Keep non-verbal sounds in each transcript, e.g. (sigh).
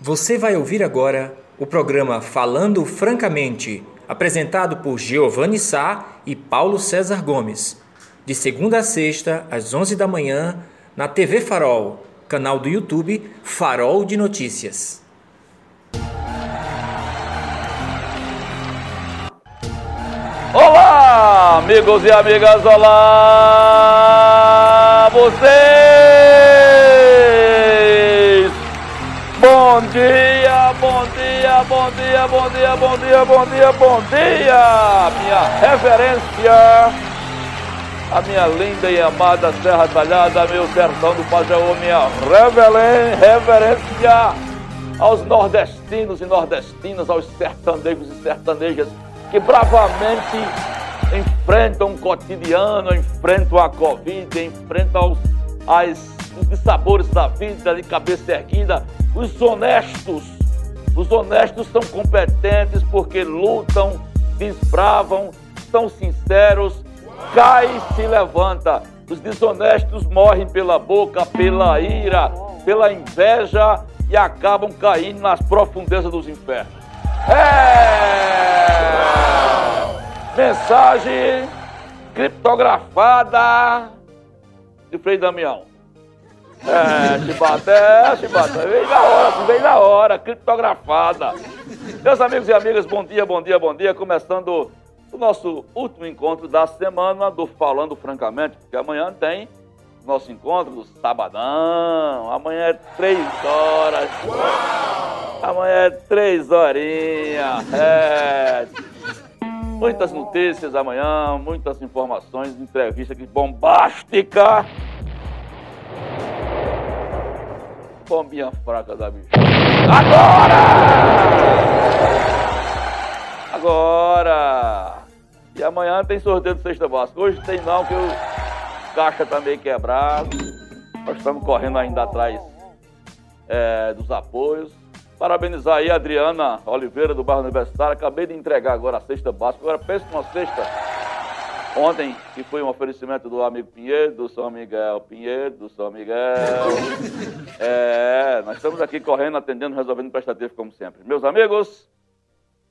Você vai ouvir agora o programa Falando Francamente, apresentado por Giovanni Sá e Paulo César Gomes, de segunda a sexta, às 11 da manhã, na TV Farol, canal do YouTube Farol de Notícias. Olá, amigos e amigas, olá, vocês! Bom dia, bom dia, bom dia, bom dia, bom dia! Minha reverência, a minha linda e amada Serra Talhada, meu sertão do Pajeú, minha reverência aos nordestinos e nordestinas, aos sertanejos e sertanejas que bravamente enfrentam o cotidiano, enfrentam a Covid, enfrentam os, as, os sabores da vida de cabeça erguida. Os honestos, os honestos são competentes porque lutam, desbravam, são sinceros, cai e se levanta. Os desonestos morrem pela boca, pela ira, pela inveja e acabam caindo nas profundezas dos infernos. É! Mensagem criptografada de Frei Damião. É, Chibata, é, Chibata, veio na hora, veio na hora, criptografada. Meus amigos e amigas, bom dia, bom dia, bom dia. Começando o nosso último encontro da semana do Falando Francamente, porque amanhã tem nosso encontro do sabadão. Amanhã é três horas. Amanhã é três horinhas. É. Muitas notícias amanhã, muitas informações, entrevista aqui bombástica. Bombinha fraca da bicha. Agora! Agora! E amanhã tem sorteio do Sexta Básica. Hoje tem não, que o caixa tá meio quebrado. Nós estamos correndo ainda atrás é, dos apoios. Parabenizar aí a Adriana Oliveira do bairro Universitário. Acabei de entregar agora a cesta básica. Agora pensa numa cesta ontem, que foi um oferecimento do amigo Pinheiro, do São Miguel Pinheiro, do São Miguel. É, nós estamos aqui correndo, atendendo, resolvendo prestativo como sempre. Meus amigos,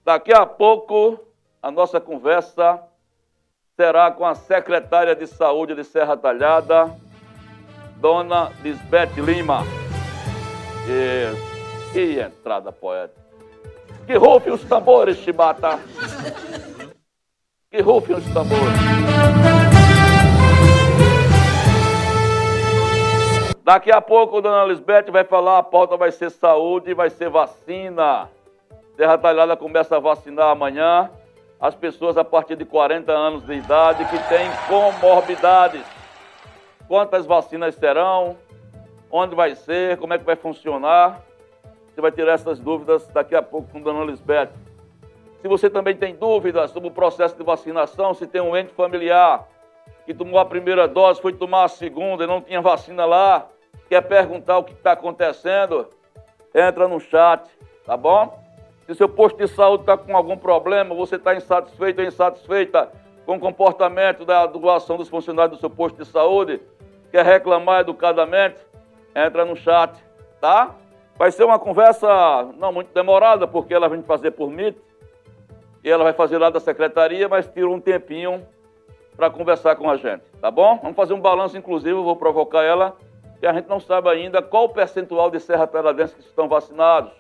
daqui a pouco a nossa conversa será com a secretária de Saúde de Serra Talhada, Dona Lisbeth Lima. Isso. Que entrada poética. Que rufem os tambores, Chibata. Que rufem os tambores. Daqui a pouco, dona Lisbeth vai falar, a pauta vai ser saúde, vai ser vacina. Terra Talhada começa a vacinar amanhã as pessoas a partir de 40 anos de idade que têm comorbidades. Quantas vacinas serão? Onde vai ser? Como é que vai funcionar? Você vai tirar essas dúvidas daqui a pouco com dona Lisbeth. Se você também tem dúvidas sobre o processo de vacinação, se tem um ente familiar que tomou a primeira dose, foi tomar a segunda e não tinha vacina lá, quer perguntar o que está acontecendo, entra no chat, tá bom? Se seu posto de saúde está com algum problema, você está insatisfeito ou insatisfeita com o comportamento da doação dos funcionários do seu posto de saúde, quer reclamar educadamente, entra no chat, tá? Vai ser uma conversa não muito demorada, porque ela vem fazer por mim, e ela vai fazer lá da secretaria, mas tira um tempinho para conversar com a gente, tá bom? Vamos fazer um balanço, inclusive, eu vou provocar ela, que a gente não sabe ainda qual o percentual de serra teladenses que estão vacinados.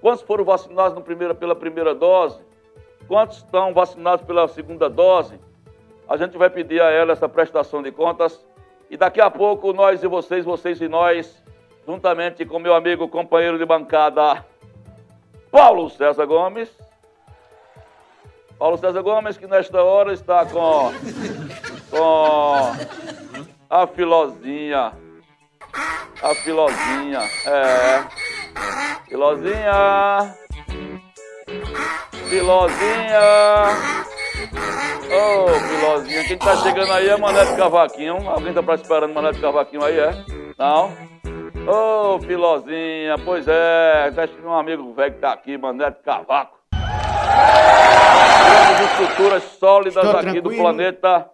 Quantos foram vacinados primeiro, pela primeira dose? Quantos estão vacinados pela segunda dose? A gente vai pedir a ela essa prestação de contas. E daqui a pouco, nós e vocês, vocês e nós, juntamente com meu amigo, companheiro de bancada, Paulo César Gomes. Paulo César Gomes, que nesta hora está com, com a filozinha. A filozinha, é. Filozinha. Filozinha. Ô, oh, Filozinha, quem tá chegando aí é Mané de Cavaquinho. Alguém tá esperando Mané de Cavaquinho aí, é? Não? Ô, oh, Filozinha, pois é, tá um amigo velho que tá aqui, Mané de Cavaco. Estruturas sólidas Estou aqui tranquilo. do planeta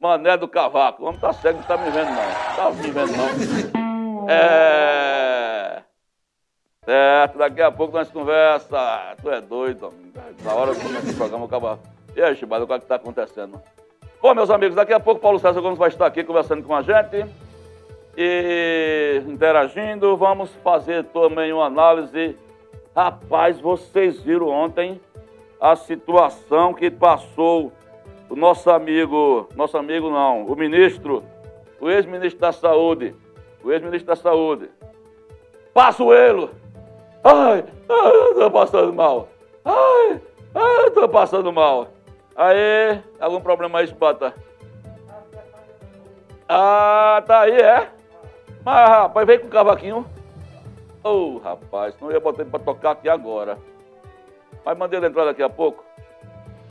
Mané do Cavaco. O homem tá cego, não tá me vendo não. Tá me vendo não. É... Certo, daqui a pouco nós conversa. Tu é doido, Na hora do começo do programa, acaba. E aí, Chibado, o que é está acontecendo? Bom, meus amigos, daqui a pouco Paulo César Gomes vai estar aqui conversando com a gente e interagindo. Vamos fazer também uma análise. Rapaz, vocês viram ontem a situação que passou o nosso amigo, nosso amigo não, o ministro, o ex-ministro da Saúde, o ex-ministro da Saúde, Passuelo. Ai, ai, eu tô passando mal. Ai, ai, eu tô passando mal. Aí, algum problema aí, Espata? Ah, tá aí, é? Mas, rapaz, vem com o cavaquinho. Ô, oh, rapaz, não ia botar ele pra tocar aqui agora. Mas mandei ele entrar daqui a pouco.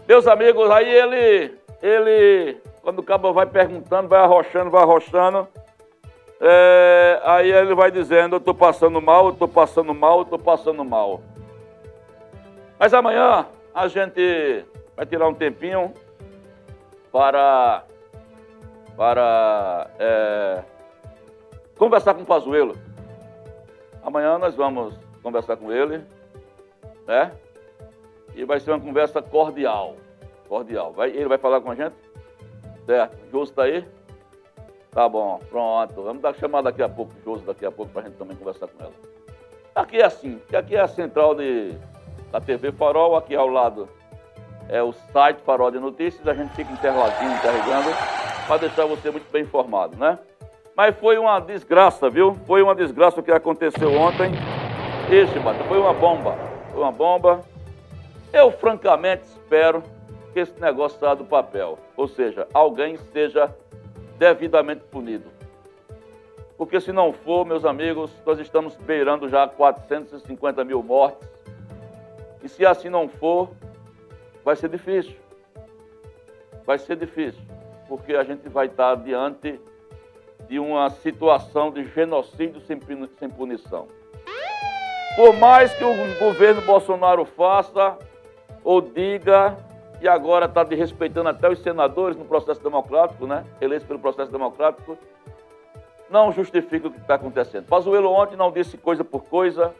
Meus amigos, aí ele, ele, quando o cabo vai perguntando, vai arrochando, vai arrochando, é, aí ele vai dizendo, eu estou passando mal, eu estou passando mal, eu estou passando mal. Mas amanhã a gente vai tirar um tempinho para, para é, conversar com o Pazuelo. Amanhã nós vamos conversar com ele, né? E vai ser uma conversa cordial. Cordial. Vai, ele vai falar com a gente? Certo. Justo está aí? Tá bom, pronto. Vamos dar chamada daqui a pouco, Josi, daqui a pouco, para a gente também conversar com ela. Aqui é assim, aqui é a central de, da TV Farol, aqui ao lado é o site Farol de Notícias, a gente fica interladinho, carregando, para deixar você muito bem informado, né? Mas foi uma desgraça, viu? Foi uma desgraça o que aconteceu ontem. Ixi, Bata, foi uma bomba. Foi uma bomba. Eu, francamente, espero que esse negócio saia do papel. Ou seja, alguém seja devidamente punido. Porque se não for, meus amigos, nós estamos beirando já 450 mil mortes. E se assim não for, vai ser difícil. Vai ser difícil, porque a gente vai estar diante de uma situação de genocídio sem punição. Por mais que o governo Bolsonaro faça ou diga e agora está desrespeitando até os senadores no processo democrático, né? Eleitos pelo processo democrático, não justifica o que está acontecendo. Pazuello ontem não disse coisa por coisa,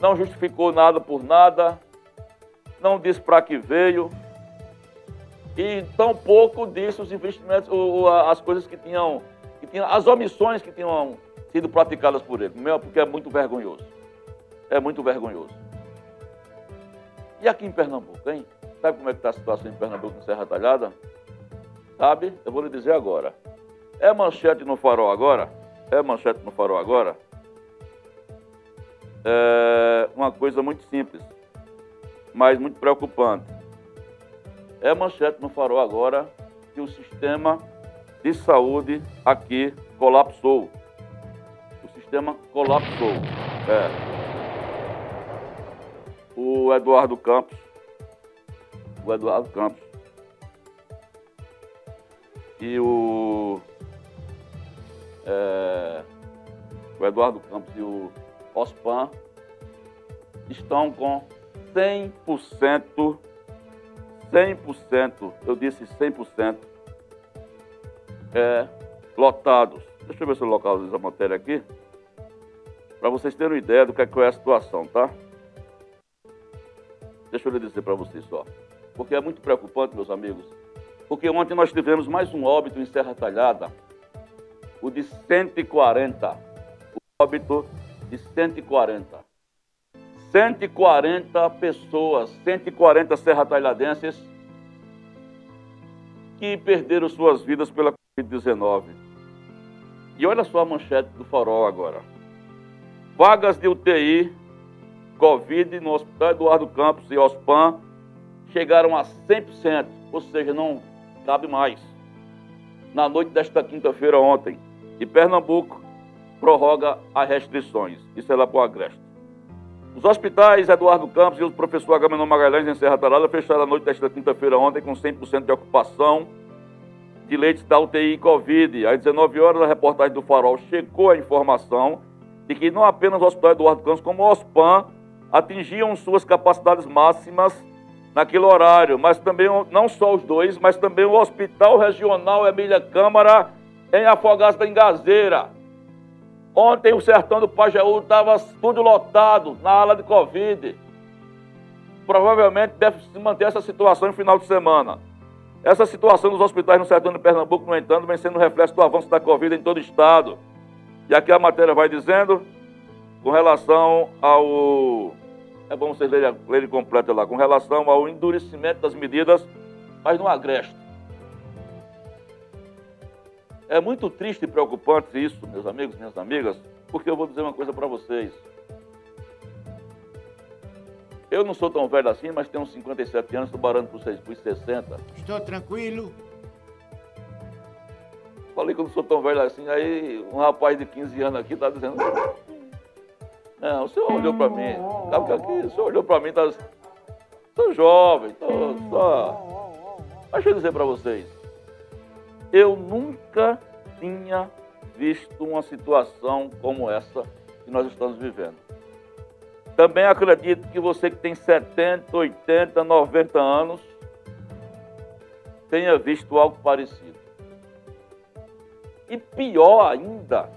não justificou nada por nada, não disse para que veio, e tampouco disse os investimentos, as coisas que tinham, que tinham, as omissões que tinham sido praticadas por ele, porque é muito vergonhoso. É muito vergonhoso. E aqui em Pernambuco, hein? Sabe como é que está a situação em Pernambuco, em Serra Talhada? Sabe? Eu vou lhe dizer agora. É manchete no farol agora? É manchete no farol agora? É uma coisa muito simples, mas muito preocupante. É manchete no farol agora que o sistema de saúde aqui colapsou. O sistema colapsou. É. O Eduardo Campos o Eduardo Campos. E o, é, o Eduardo Campos e o Ospan estão com 100%, 100%, eu disse 100%, é, lotados. Deixa eu ver se eu localizo a matéria aqui, para vocês terem uma ideia do que é, que é a situação, tá? Deixa eu dizer para vocês só porque é muito preocupante, meus amigos. Porque ontem nós tivemos mais um óbito em Serra Talhada, o de 140. O óbito de 140. 140 pessoas, 140 serra talhadenses que perderam suas vidas pela Covid-19. E olha só a manchete do farol agora. Vagas de UTI Covid no Hospital Eduardo Campos e OSPAN chegaram a 100%, ou seja, não cabe mais. Na noite desta quinta-feira ontem, e Pernambuco prorroga as restrições. Isso é lá para o Agreste. Os hospitais Eduardo Campos e o professor Agamenon Magalhães em Serra Talada fecharam a noite desta quinta-feira ontem com 100% de ocupação de leitos da UTI Covid. Às 19 horas, a reportagem do Farol chegou a informação de que não apenas o Hospital Eduardo Campos, como o OSPAN atingiam suas capacidades máximas naquele horário, mas também não só os dois, mas também o Hospital Regional Emília Câmara em Afogados da Engazeira. Ontem o sertão do Pajeú estava tudo lotado na ala de Covid. Provavelmente deve se manter essa situação no final de semana. Essa situação nos hospitais no sertão de Pernambuco, no entanto, vem sendo um reflexo do avanço da Covid em todo o estado. E aqui a matéria vai dizendo, com relação ao. É bom vocês lerem, lerem completo lá, com relação ao endurecimento das medidas, mas no agreste. É muito triste e preocupante isso, meus amigos, minhas amigas, porque eu vou dizer uma coisa para vocês. Eu não sou tão velho assim, mas tenho uns 57 anos, estou barando por 60. Estou tranquilo. Falei que eu não sou tão velho assim, aí um rapaz de 15 anos aqui está dizendo. Não, o senhor olhou para mim. Sabe que aqui, o senhor olhou para mim, tá. Sou jovem, tô só. Mas deixa eu dizer para vocês. Eu nunca tinha visto uma situação como essa que nós estamos vivendo. Também acredito que você que tem 70, 80, 90 anos tenha visto algo parecido. E pior ainda,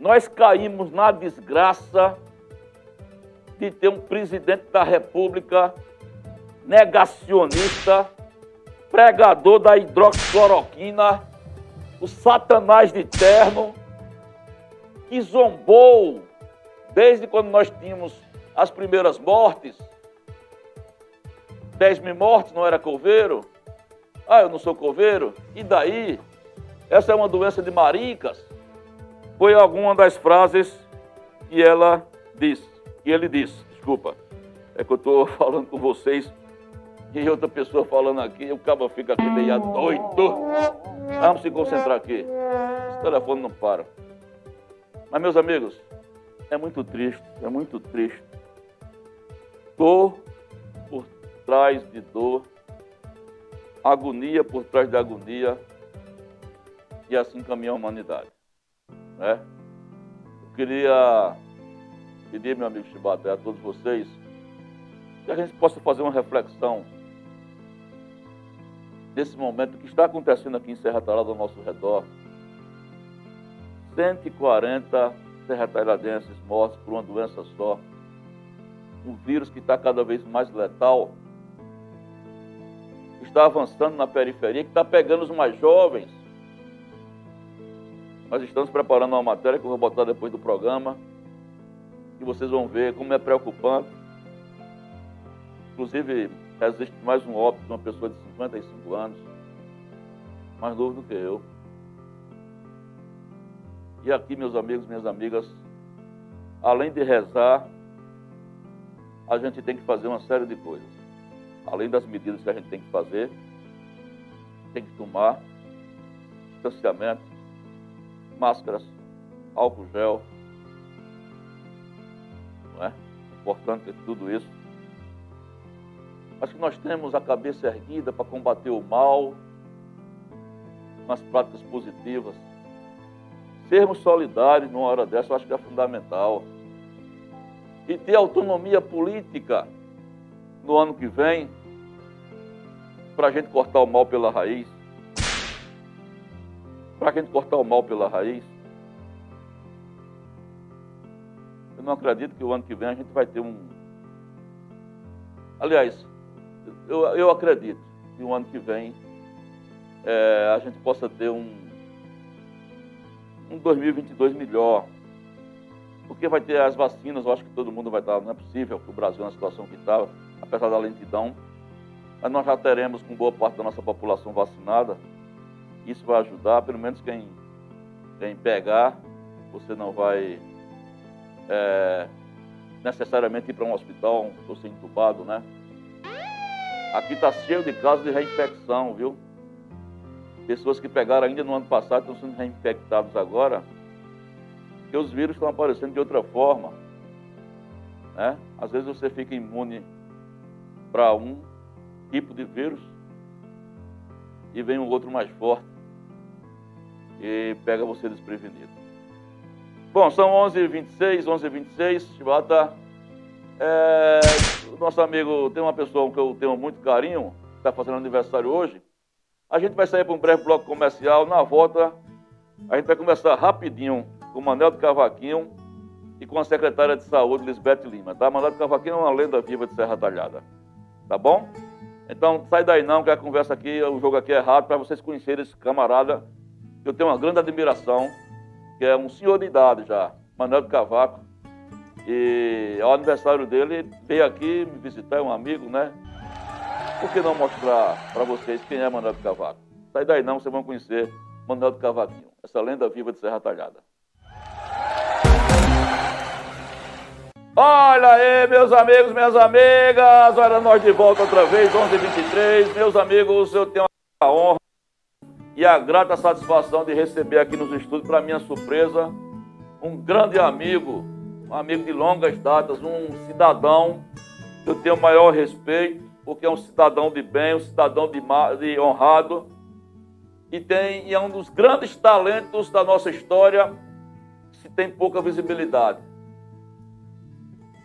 nós caímos na desgraça de ter um presidente da República negacionista pregador da hidroxicloroquina, o satanás de terno, que zombou desde quando nós tínhamos as primeiras mortes. 10 mil mortes, não era coveiro? Ah, eu não sou coveiro? E daí? Essa é uma doença de maricas? Foi alguma das frases que ela disse, que ele disse, desculpa. É que eu estou (laughs) falando com vocês e outra pessoa falando aqui, o cabo fica aqui meio doido. Vamos se concentrar aqui. Esse telefone não para. Mas, meus amigos, é muito triste, é muito triste. Dor por trás de dor, agonia por trás de agonia, e assim caminha a humanidade. Né? Eu queria pedir, meu amigo Chibata, a todos vocês, que a gente possa fazer uma reflexão desse momento que está acontecendo aqui em Serra Talhada ao nosso redor. 140 serratailadenses mortos por uma doença só. Um vírus que está cada vez mais letal. Está avançando na periferia, que está pegando os mais jovens. Nós estamos preparando uma matéria que eu vou botar depois do programa. E vocês vão ver como é preocupante. Inclusive, existe mais um óbito de uma pessoa de 55 anos, mais novo do que eu. E aqui, meus amigos, minhas amigas, além de rezar, a gente tem que fazer uma série de coisas. Além das medidas que a gente tem que fazer, tem que tomar distanciamento, máscaras, álcool gel. Não é? Importante tudo isso mas que nós temos a cabeça erguida para combater o mal com as práticas positivas. Sermos solidários numa hora dessa, eu acho que é fundamental. E ter autonomia política no ano que vem, para a gente cortar o mal pela raiz. Para a gente cortar o mal pela raiz. Eu não acredito que o ano que vem a gente vai ter um. Aliás, eu, eu acredito que o ano que vem é, a gente possa ter um, um 2022 melhor. Porque vai ter as vacinas, eu acho que todo mundo vai estar, não é possível que o Brasil na situação que está, apesar da lentidão, mas nós já teremos com boa parte da nossa população vacinada. Isso vai ajudar, pelo menos quem, quem pegar, você não vai é, necessariamente ir para um hospital ser entubado, né? Aqui está cheio de casos de reinfecção, viu? Pessoas que pegaram ainda no ano passado estão sendo reinfectados agora, porque os vírus estão aparecendo de outra forma. Né? Às vezes você fica imune para um tipo de vírus e vem um outro mais forte e pega você desprevenido. Bom, são 11h26, 11h26, Chibata. É, o nosso amigo, tem uma pessoa que eu tenho muito carinho, está fazendo aniversário hoje. A gente vai sair para um breve bloco comercial. Na volta, a gente vai conversar rapidinho com Manel do Cavaquinho e com a secretária de saúde, Lisbeth Lima, tá? Manel do Cavaquinho é uma lenda viva de Serra Talhada, tá bom? Então, sai daí não, que a conversa aqui, o jogo aqui é rápido, para vocês conhecerem esse camarada, eu tenho uma grande admiração, que é um senhor de idade já, Manuel Cavaco. E ao aniversário dele, veio aqui me visitar, é um amigo, né? Por que não mostrar para vocês quem é Manuel Cavaco? Sai daí não, vocês vão conhecer Manuel Cavaquinho, essa lenda viva de Serra Talhada. Olha aí, meus amigos, minhas amigas, olha nós de volta outra vez, 11h23. Meus amigos, eu tenho a honra e a grata satisfação de receber aqui nos estúdios, para minha surpresa, um grande amigo, um amigo de longas datas, um cidadão que eu tenho o maior respeito, porque é um cidadão de bem, um cidadão de, de honrado, e, tem, e é um dos grandes talentos da nossa história, que tem pouca visibilidade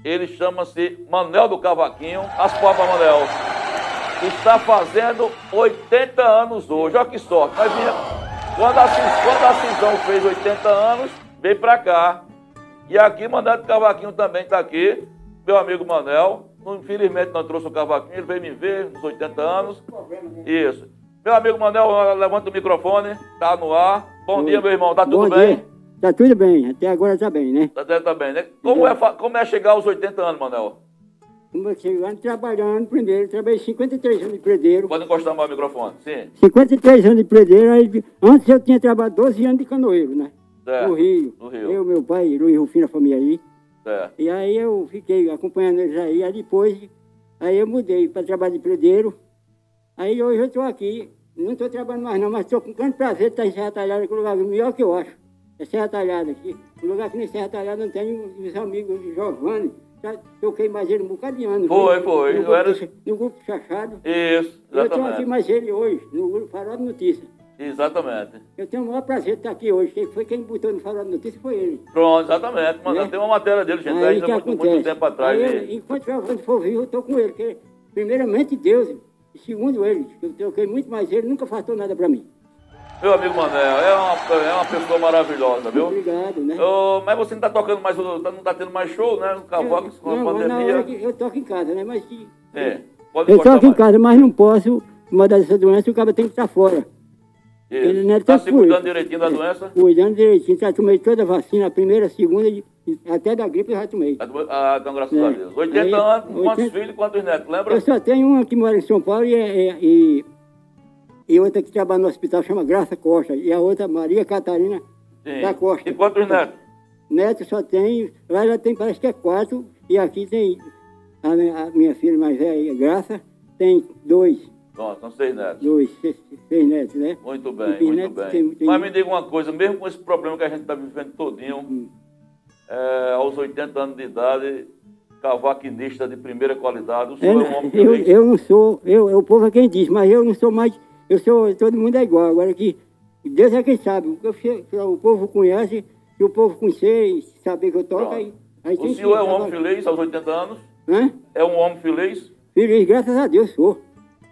ele chama-se Manel do Cavaquinho. As palmas, Manel. Está fazendo 80 anos hoje. Olha que sorte. Nós vinha, quando, a, quando a Cisão fez 80 anos, veio para cá. E aqui, Manel do Cavaquinho também está aqui. Meu amigo Manel. Infelizmente não trouxe o cavaquinho, ele veio me ver nos 80 anos. Isso. Meu amigo Manel, levanta o microfone, tá no ar. Bom dia, meu irmão, tá tudo Bom bem? Dia. Tá tudo bem, até agora tá bem, né? Tá, tá bem, né? Como é, como é chegar aos 80 anos, Manel? Como é chegando trabalhando primeiro, trabalhei 53 anos de predeiro. Pode encostar mais o microfone, sim. 53 anos de predeiro, aí, antes eu tinha trabalhado 12 anos de canoeiro, né? No Rio. No Rio. Eu, meu pai, Luiz Rufino, a família aí. E aí eu fiquei acompanhando eles aí, aí depois, aí eu mudei para trabalho de predeiro. Aí hoje eu estou aqui, não estou trabalhando mais não, mas estou com grande prazer de estar em Serra Talhada, que é o lugar melhor que eu acho. É Serra Talhada aqui. Um lugar que nem Serra Talhada não tem os amigos de Giovanni. Toquei mais ele um bocado de anos. Foi, foi. No Eu grupo, era- no grupo Chachado. Isso, Eu tenho aqui exatamente. mais ele hoje, no grupo Farol de Notícias. Exatamente. Eu tenho o maior prazer de estar aqui hoje. Quem foi quem botou no Farol de Notícias foi ele. Pronto, exatamente. Mas Né? tem uma matéria dele, gente, Aí ainda que muito, muito tempo atrás. Aí, eu, enquanto o Giovanni for vivo, eu estou com ele. Porque, primeiramente, Deus. E segundo ele, eu toquei muito mais ele, nunca faltou nada para mim. Meu amigo Manel, é uma, é uma pessoa maravilhosa, viu? Obrigado, né? Ô, mas você não está tocando mais, não está tendo mais show, né? No cavaco, com a pandemia. eu toco em casa, né? Mas que, É, pode eu toco em mais. casa, mas não posso mandar essa doença, o cara tem que estar fora. ele não é Está tanto se cuidando isso. direitinho da doença? Cuidando direitinho, já tomei toda a vacina, a primeira, a segunda, e- até da gripe eu já tomei. Ah, então, graças É. a Deus. 80 Aí, anos, quantos 80 filhos, quantos netos, lembra? Eu só tenho uma que mora em São Paulo e, é- e, e outra que trabalha no hospital, chama Graça Costa, e a outra Maria Catarina Sim. da Costa. E quantos netos? Neto só tem, lá já tem, parece que é quatro, e aqui tem a, minha- a minha filha mais velha, Graça, tem dois, Pronto, são seis netos. dois, seis, seis netos, né? Muito bem, muito bem. tem- tem- Mas me diga uma coisa, mesmo com esse problema que a gente está vivendo todinho, Hum. é, aos 80 anos de idade, cavaquinista de primeira qualidade, o senhor Eu, é um homem (laughs) eu, eu não sou, eu, o povo é quem diz, mas eu não sou mais, eu sou, todo mundo é igual, agora que Deus é quem sabe, o, que eu o povo conhece, e o povo conhecer e saber que eu toco, aí, aí O senhor é um que- homem feliz aos 80 anos? Hã? É um homem feliz? Feliz, graças a Deus sou.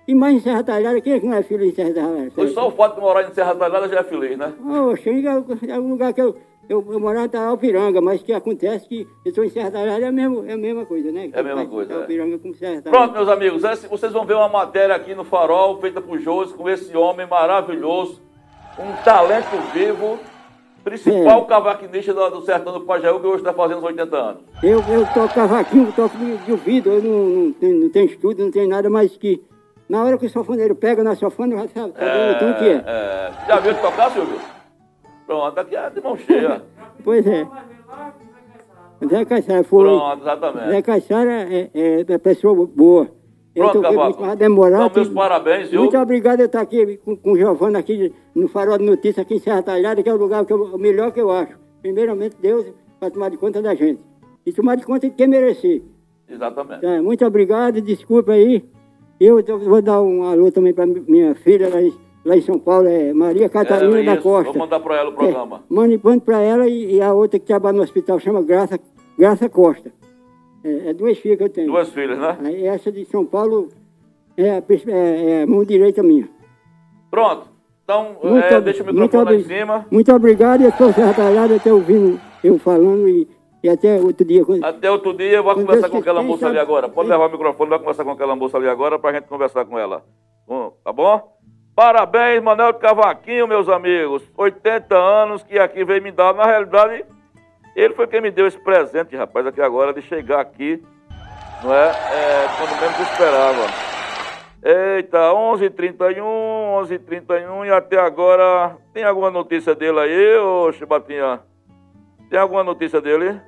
E mais em Serra Talhada, quem é que não é feliz em Serra Talhada? Pois só o fato de morar em Serra Talhada já é feliz, né? Chega, é um lugar que eu, eu, eu morava em Alpiranga, mas que acontece que eu estou em Serra Talhada, é a mesma, é a mesma coisa, né? É a mesma coisa, é. Alpiranga com Serra Talhada. Pronto, meus amigos, vocês vão ver uma matéria aqui no Farol, feita por Josi, com esse homem maravilhoso, um talento vivo, principal É. cavaquinista do, do Sertão do Pajaú, que hoje está fazendo os 80 anos. Eu, eu toco cavaquinho, toco de, de ouvido, eu não, não, tenho, não tenho estudo, não tenho nada, mas que na hora que o sanfoneiro pega na sanfona, já sabe, sabe tudo que é. é. Já viu tocar, Silvio? Pronto, aqui é de mão cheia. Pois é. Zé Caixara foi. Pronto, exatamente. Zé Caixara é, é, é pessoa boa. Pronto, Cavaco. demorado. Então, meus parabéns, viu? Muito obrigado eu estar aqui com, com o Giovanni aqui no Farol de Notícias aqui em Serra Talhada, que é o lugar que eu, o melhor que eu acho. Primeiramente, Deus para tomar de conta da gente. E tomar de conta de quem merecer. Exatamente. Tá, muito obrigado, desculpa aí. Eu vou dar um alô também para minha filha em, lá em São Paulo, é Maria Catarina É, da isso, Costa. Vou mandar para ela o programa. É, mande mande para ela e, e a outra que trabalha no hospital chama Graça, Graça Costa. É, é duas filhas que eu tenho. Duas filhas, né? Aí essa de São Paulo é a, é- é a mão direita minha. Pronto. Então, é, deixa o microfone lá em cima. Muito obrigado e as forças retalhadas até ouvindo eu falando e, e até outro dia. Até outro dia, eu vou conversar com aquela moça ali agora. Pode levar o microfone, vai conversar com aquela moça ali agora pra gente conversar com ela. Tá bom? Parabéns, Manuel Cavaquinho, meus amigos. 80 anos que aqui veio me dar. Na realidade, ele foi quem me deu esse presente, rapaz, aqui agora, de chegar aqui, não é? é quando menos esperava. Eita, 11h31, 11h31 e até agora. Tem alguma notícia dele aí, ô Chibatinha? Tem alguma notícia dele?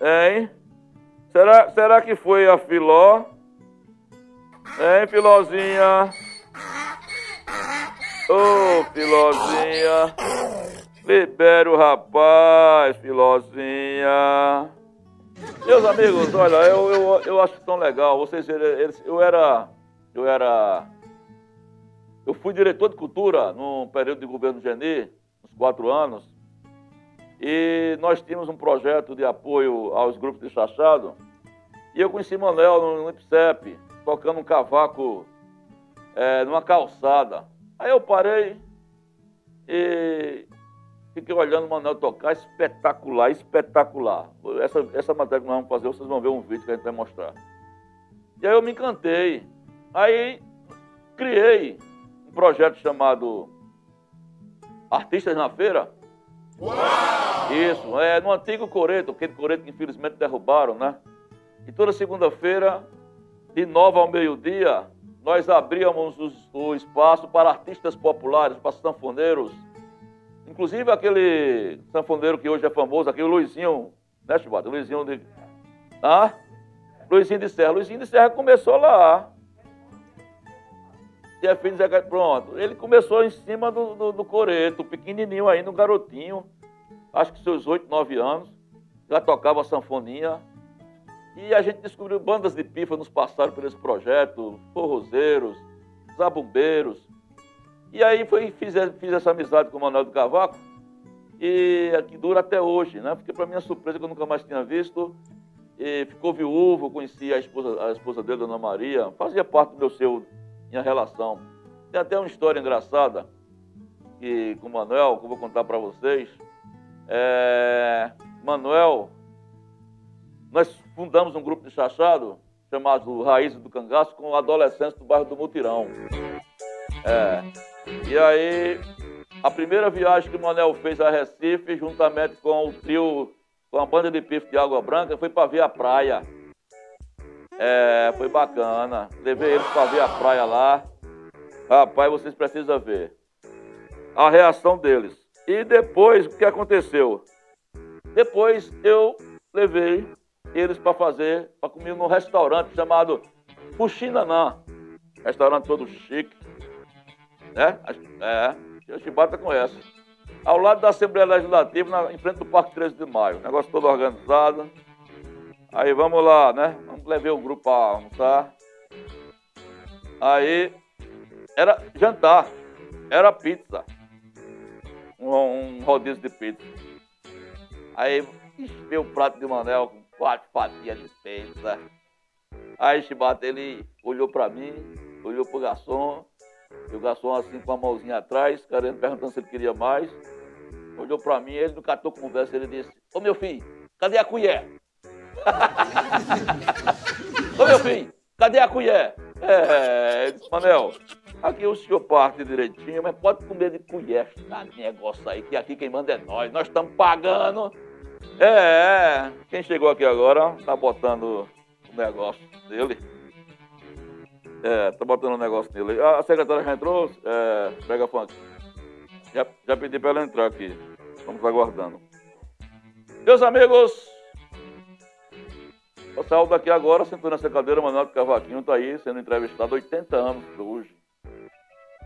Hein? Será, será que foi a Filó? Hein, Filózinha? Ô, oh, Filózinha. Libera o rapaz, Filózinha. Meus amigos, olha, eu, eu, eu acho tão legal. Vocês, eles, eu era. Eu era. Eu fui diretor de cultura no período de governo Geni, uns quatro anos. E nós tínhamos um projeto de apoio aos grupos de chachado. E eu conheci Manuel no, no IPSEP, tocando um cavaco é, numa calçada. Aí eu parei e fiquei olhando o Manuel tocar, espetacular, espetacular. Essa, essa matéria que nós vamos fazer, vocês vão ver um vídeo que a gente vai mostrar. E aí eu me encantei. Aí criei um projeto chamado Artistas na Feira, Uau! Isso, é no antigo Coreto, aquele Coreto que infelizmente derrubaram, né? E toda segunda-feira, de nove ao meio-dia, nós abríamos os, o espaço para artistas populares, para sanfoneiros. Inclusive aquele sanfoneiro que hoje é famoso, aquele Luizinho, né, Chibata? Luizinho de. Ah? Luizinho de Serra. Luizinho de Serra começou lá. E é filho de Zé Pronto. Ele começou em cima do, do, do coreto, pequenininho ainda, um garotinho, acho que seus 8, 9 anos, já tocava sanfoninha. E a gente descobriu bandas de pifa nos passaram por esse projeto, forrozeiros, zabumbeiros. E aí foi, fiz, fiz essa amizade com o Manuel do Cavaco, e que dura até hoje, né? Porque para minha surpresa, que eu nunca mais tinha visto, e ficou viúvo, conheci a esposa, a esposa dele, Dona Maria, fazia parte do meu seu minha relação. Tem até uma história engraçada que, com o Manuel, que eu vou contar para vocês. É, Manuel, nós fundamos um grupo de chachado chamado Raízes do Cangaço com adolescentes do bairro do Mutirão. É, e aí, a primeira viagem que o Manuel fez a Recife, juntamente com o trio, com a banda de pif de Água Branca, foi para ver a praia. É, foi bacana. Levei eles para ver a praia lá. Rapaz, vocês precisam ver a reação deles. E depois, o que aconteceu? Depois eu levei eles para fazer, para comer num restaurante chamado Puxinanã. Restaurante todo chique. Né? É, o Chibata conhece. Ao lado da Assembleia Legislativa, na, em frente do Parque 13 de Maio. Negócio todo organizado. Aí vamos lá, né? Vamos levar o grupo para almoçar. Aí era jantar, era pizza. Um, um rodízio de pizza. Aí veio o prato de Manel com quatro fatias de pizza. Aí Chibata, ele olhou para mim, olhou pro garçom, e o garçom assim com a mãozinha atrás, querendo perguntando se ele queria mais. Olhou para mim, ele não catou conversa, ele disse, ô meu filho, cadê a colher? (laughs) Ô meu filho, cadê a colher? É, Manel, aqui o senhor parte direitinho, mas pode comer de colher, tá? Negócio aí, que aqui quem manda é nós, nós estamos pagando. É, quem chegou aqui agora tá botando o negócio dele. É, tá botando o negócio dele. A secretária já entrou, é, pega funk. Já, já pedi para ela entrar aqui. Estamos aguardando. Meus amigos, eu saio daqui agora, sentou nessa cadeira, Manuel Cavaquinho está aí sendo entrevistado 80 anos hoje.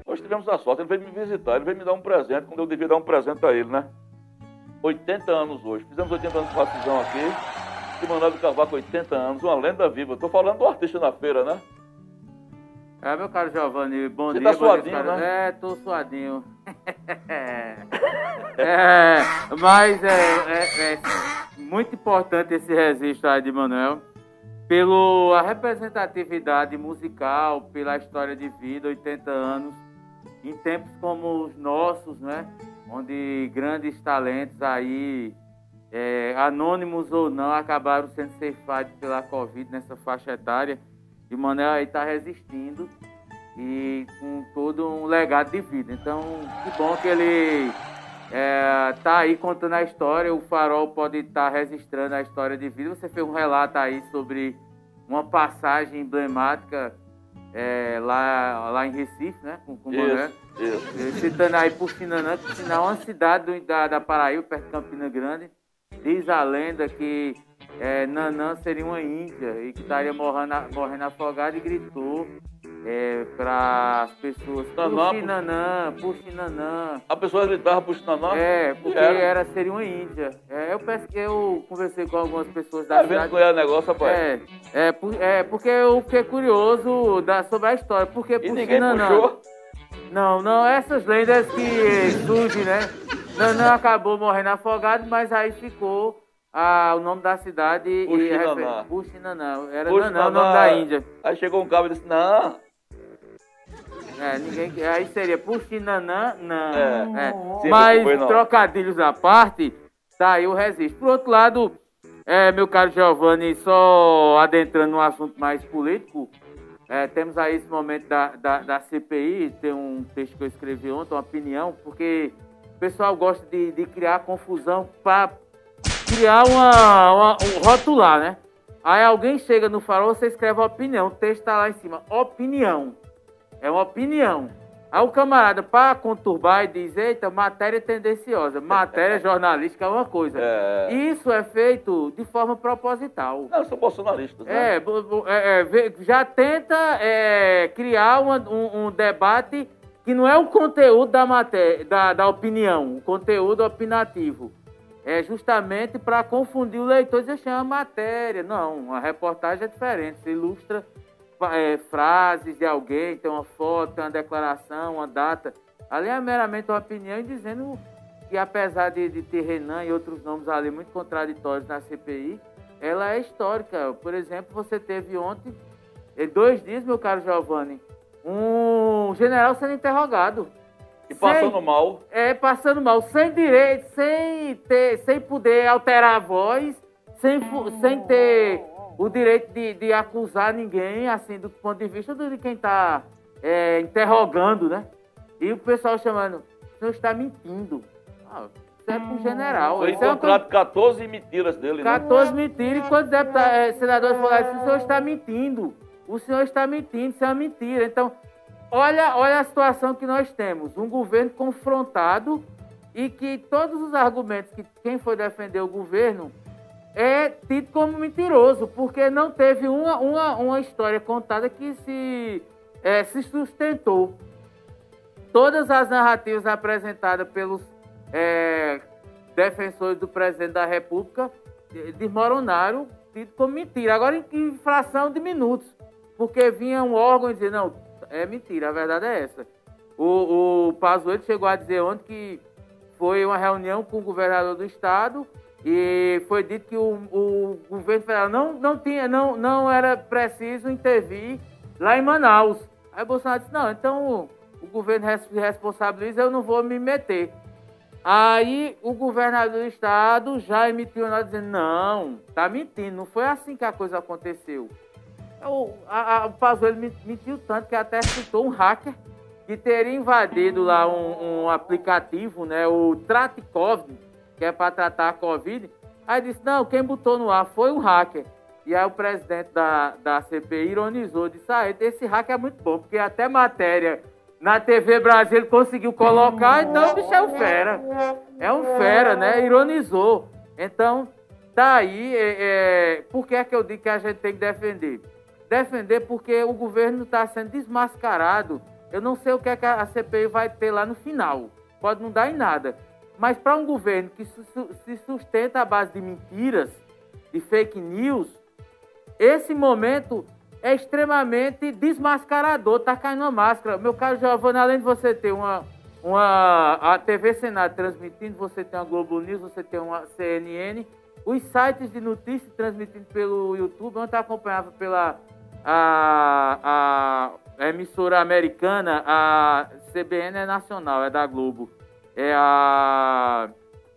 Nós tivemos a sorte, ele veio me visitar, ele veio me dar um presente, quando eu devia dar um presente a ele, né? 80 anos hoje. Fizemos 80 anos de partizão aqui. E Manuel de Cavaco, 80 anos, uma lenda viva. Estou falando do artista na feira, né? É, meu caro Giovanni, bom Você dia. Você tá suadinho, dia, né? É, tô suadinho. (laughs) é, mas é, é, é, muito importante esse registro aí de Manuel, pela representatividade musical, pela história de vida, 80 anos. em tempos como os nossos, né? Onde grandes talentos aí, é, anônimos ou não, acabaram sendo ceifados pela Covid nessa faixa etária, de maneira a estar tá resistindo e com todo um legado de vida. Então, que bom que ele é, tá aí contando a história. O Farol pode estar tá registrando a história de vida. Você fez um relato aí sobre uma passagem emblemática é, lá, lá em Recife, né? Com, com isso, isso. Citando aí Puxinanã, que é uma cidade do, da, da Paraíba, perto de Campina Grande. Diz a lenda que é, Nanã seria uma índia e que estaria morrendo, morrendo afogada e gritou é, para as pessoas Puxinanã, Puxinanã. A pessoa gritava Puxinanã? É, porque era. era, seria uma índia. É, eu, peço, eu conversei com algumas pessoas da tá cidade. vendo qual é o negócio, rapaz? É, é, é, porque eu fiquei curioso da, sobre a história. Porque e Puxinanã... puxou? Não, não, essas lendas que surgem, né? Nanã acabou morrendo afogado, mas aí ficou ah, o nome da cidade Puxinanã. e Puxinanã. Era Nanã, o nome da Índia. Aí chegou um cabo e disse, não, é, ninguém. Aí seria Puxinanã, não. É. É. Mas, trocadilhos à parte, tá aí o registro. Por outro lado, é, meu caro Giovanni, só adentrando no assunto mais político, é, temos aí esse momento da, da, da, CPI, tem um texto que eu escrevi ontem, uma opinião, porque o pessoal gosta de, de criar confusão para criar uma, uma, um rotular, né? Aí alguém chega no farol, você escreve opinião, o texto está lá em cima, opinião. É uma opinião. Aí o camarada, para conturbar, e diz: eita, matéria tendenciosa. Matéria (laughs) jornalística é uma coisa. É... Isso é feito de forma proposital. Não, são bolsonaristas. Né? É, é, é já tenta é, criar uma, um, um, debate que não é o conteúdo da matéria, da, da opinião, o conteúdo opinativo. É justamente para confundir o leitor e dizer, chama matéria. Não, a reportagem é diferente, se ilustra é, frases de alguém, tem uma foto, tem uma declaração, uma data. Ali é meramente uma opinião dizendo que apesar de, de ter Renan e outros nomes ali muito contraditórios na CPI, ela é histórica. Por exemplo, você teve ontem, dois dias, meu caro Giovanni, um general sendo interrogado. E passando sem, mal. É, passando mal, sem direito, sem ter, sem poder alterar a voz, sem, sem ter o direito de, de acusar ninguém, assim, do ponto de vista de quem está é, interrogando, né? E o pessoal chamando, o senhor está mentindo. Ah, isso é pro general. Foi encontrado é 14 mentiras dele, 14 né? mentiras, e quando é, senadores falaram, o senhor está mentindo. O senhor está mentindo, isso é uma mentira. Então, olha, olha a situação que nós temos. Um governo confrontado e que todos os argumentos que quem foi defender o governo é tido como mentiroso, porque não teve uma, uma, uma história contada que se, é, se sustentou. Todas as narrativas apresentadas pelos é, defensores do presidente da República desmoronaram, tido como mentira. Agora, em, fração de minutos, porque vinha um órgão dizia, não, é mentira, a verdade é essa. O, o Pazuello chegou a dizer ontem que foi uma reunião com o governador do estado e foi dito que o, o governo federal não, não, tinha, não, não era preciso intervir lá em Manaus. Aí Bolsonaro disse, não, então o, governo se responsabiliza, eu não vou me meter. Aí o governador do estado já emitiu nota dizendo, não, tá mentindo, não foi assim que a coisa aconteceu. O, a, Pazuello mentiu tanto que até citou um hacker que teria invadido lá um, um aplicativo, né, o Tratikov, que é para tratar a Covid. Aí disse, não, quem botou no ar foi um hacker. E aí o presidente da, da CPI ironizou, disse, ah, esse hacker é muito bom, porque até matéria na TV Brasil ele conseguiu colocar, então o bicho é um fera. É um fera, né? Ironizou. Então, tá aí, é, é, por que é que eu digo que a gente tem que defender? Defender porque o governo está sendo desmascarado. Eu não sei o que, é que a CPI vai ter lá no final. Pode não dar em nada. Mas para um governo que se sustenta à base de mentiras, de fake news, esse momento é extremamente desmascarador, tá caindo uma máscara. Meu caro Giovanni, além de você ter uma, uma a TV Senado transmitindo, você tem a Globo News, você tem uma CNN, os sites de notícias transmitindo pelo YouTube, ontem acompanhava pela a, a a emissora americana, a CBN é nacional, é da Globo. É a.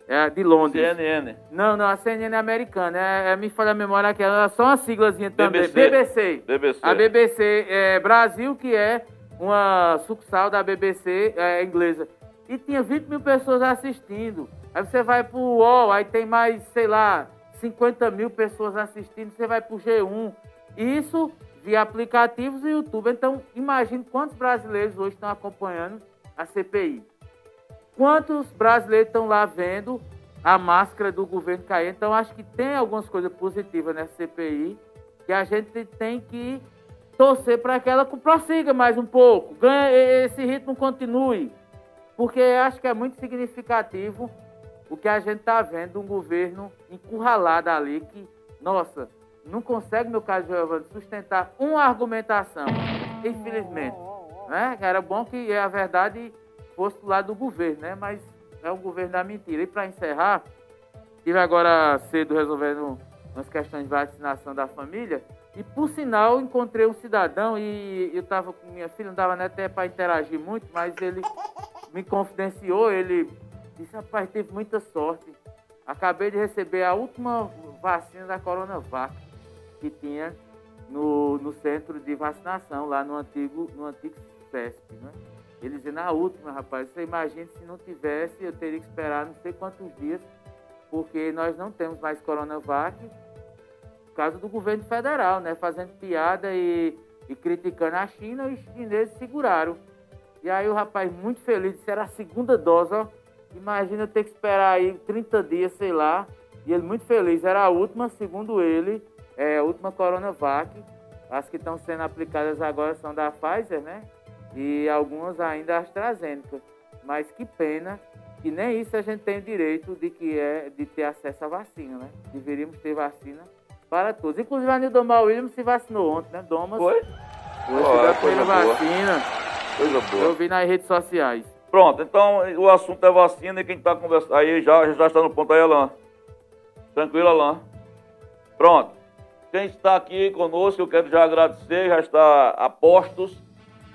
É a de Londres. CNN. Não, não, a CNN é americana. É, é, me falha a memória aqui, é só uma siglazinha também. BBC. BBC. BBC. A BBC é Brasil, que é uma sucursal da BBC é, inglesa. E tinha 20 mil pessoas assistindo. Aí você vai pro UOL, aí tem mais, sei lá, 50 mil pessoas assistindo. Você vai pro G1. Isso via aplicativos e YouTube. Então, imagine quantos brasileiros hoje estão acompanhando a CPI. Quantos brasileiros estão lá vendo a máscara do governo cair? Então, acho que tem algumas coisas positivas nessa CPI que a gente tem que torcer para que ela prossiga mais um pouco, ganhe, esse ritmo continue. Porque acho que é muito significativo o que a gente está vendo, um governo encurralado ali, que, nossa, não consegue, meu caso Giovanni, sustentar uma argumentação, infelizmente. Né? Era bom que a verdade do lado do governo, né? mas é um governo da mentira. E para encerrar, estive agora cedo resolvendo umas questões de vacinação da família, e por sinal encontrei um cidadão e eu estava com minha filha, não dava nem até para interagir muito, mas ele me confidenciou, ele disse, rapaz, teve muita sorte. Acabei de receber a última vacina da Coronavac que tinha no, no centro de vacinação, lá no antigo, no antigo CESP, né? Ele dizia, na última, rapaz, você imagina se não tivesse, eu teria que esperar não sei quantos dias, porque nós não temos mais Coronavac, por causa do governo federal, né? Fazendo piada e, e criticando a China, e os chineses seguraram. E aí o rapaz, muito feliz, disse, era a segunda dose, ó. Imagina eu ter que esperar aí 30 dias, sei lá. E ele muito feliz, era a última, segundo ele, é, a última Coronavac. As que estão sendo aplicadas agora são da Pfizer, né? E algumas ainda AstraZeneca. Mas que pena que nem isso a gente tem o direito de que é de ter acesso à vacina, né? Deveríamos ter vacina para todos. Inclusive a Nildomar Williams se vacinou ontem, né? Domas. Foi? Foi Oh, coisa primeira boa. vacina. Coisa boa. Eu vi nas redes sociais. Pronto, então o assunto é vacina e quem está conversando aí já, já está no ponto aí, Alain. Tranquilo, Alain? Pronto. Quem está aqui conosco, eu quero já agradecer, já está a postos,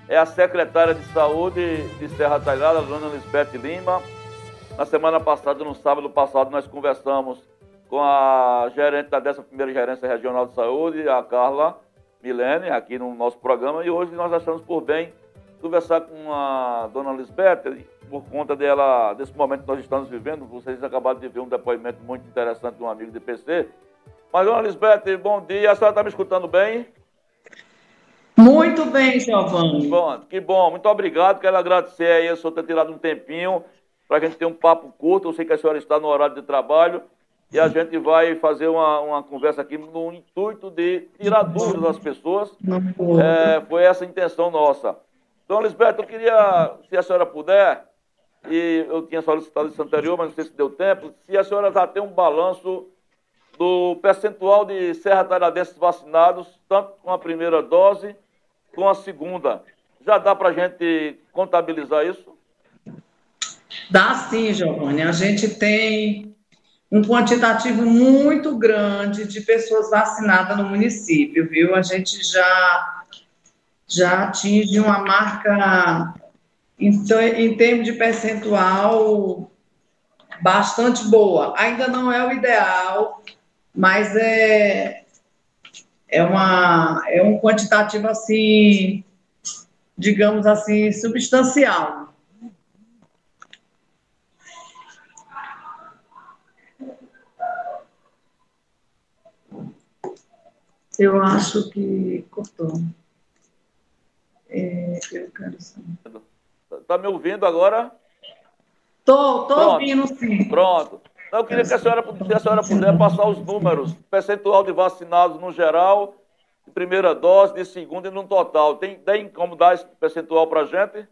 é a secretária de Saúde de Serra Talhada, dona Lisbeth Lima. Na semana passada, no sábado passado, nós conversamos com a gerente da 11ª Gerência Regional de Saúde, a Carla Milene, aqui no nosso programa, e hoje nós achamos por bem conversar com a dona Lisbeth, por conta dela, desse momento que nós estamos vivendo, vocês acabaram de ver um depoimento muito interessante de um amigo de PC. Mas, dona Lisbeth, bom dia, a senhora está me escutando bem? Muito bem, Giovanni. Bom, que bom, muito obrigado, quero agradecer aí a senhora ter tirado um tempinho para a gente ter um papo curto, eu sei que a senhora está no horário de trabalho, e a gente vai fazer uma, uma conversa aqui no intuito de tirar dúvidas das pessoas. É, foi essa a intenção nossa. Dona Lisbeth, eu queria, se a senhora puder, e eu tinha solicitado isso anterior, mas não sei se deu tempo, se a senhora já tem um balanço do percentual de serra talhadenses vacinados, tanto com a primeira dose com a segunda. Já dá para a gente contabilizar isso? Dá sim, Giovanni. A gente tem um quantitativo muito grande de pessoas vacinadas no município, viu? A gente já, já atinge uma marca, em, em termos de percentual, bastante boa. Ainda não é o ideal, mas é, é, uma, é um quantitativo, assim, digamos assim, substancial. Eu acho que cortou. É, eu quero saber. Está me ouvindo agora? Tô, tô Pronto. ouvindo sim. Pronto. Eu queria que a senhora, se a senhora puder passar os números, percentual de vacinados no geral, de primeira dose, de segunda e no total. Tem, tem como dar esse percentual para a gente?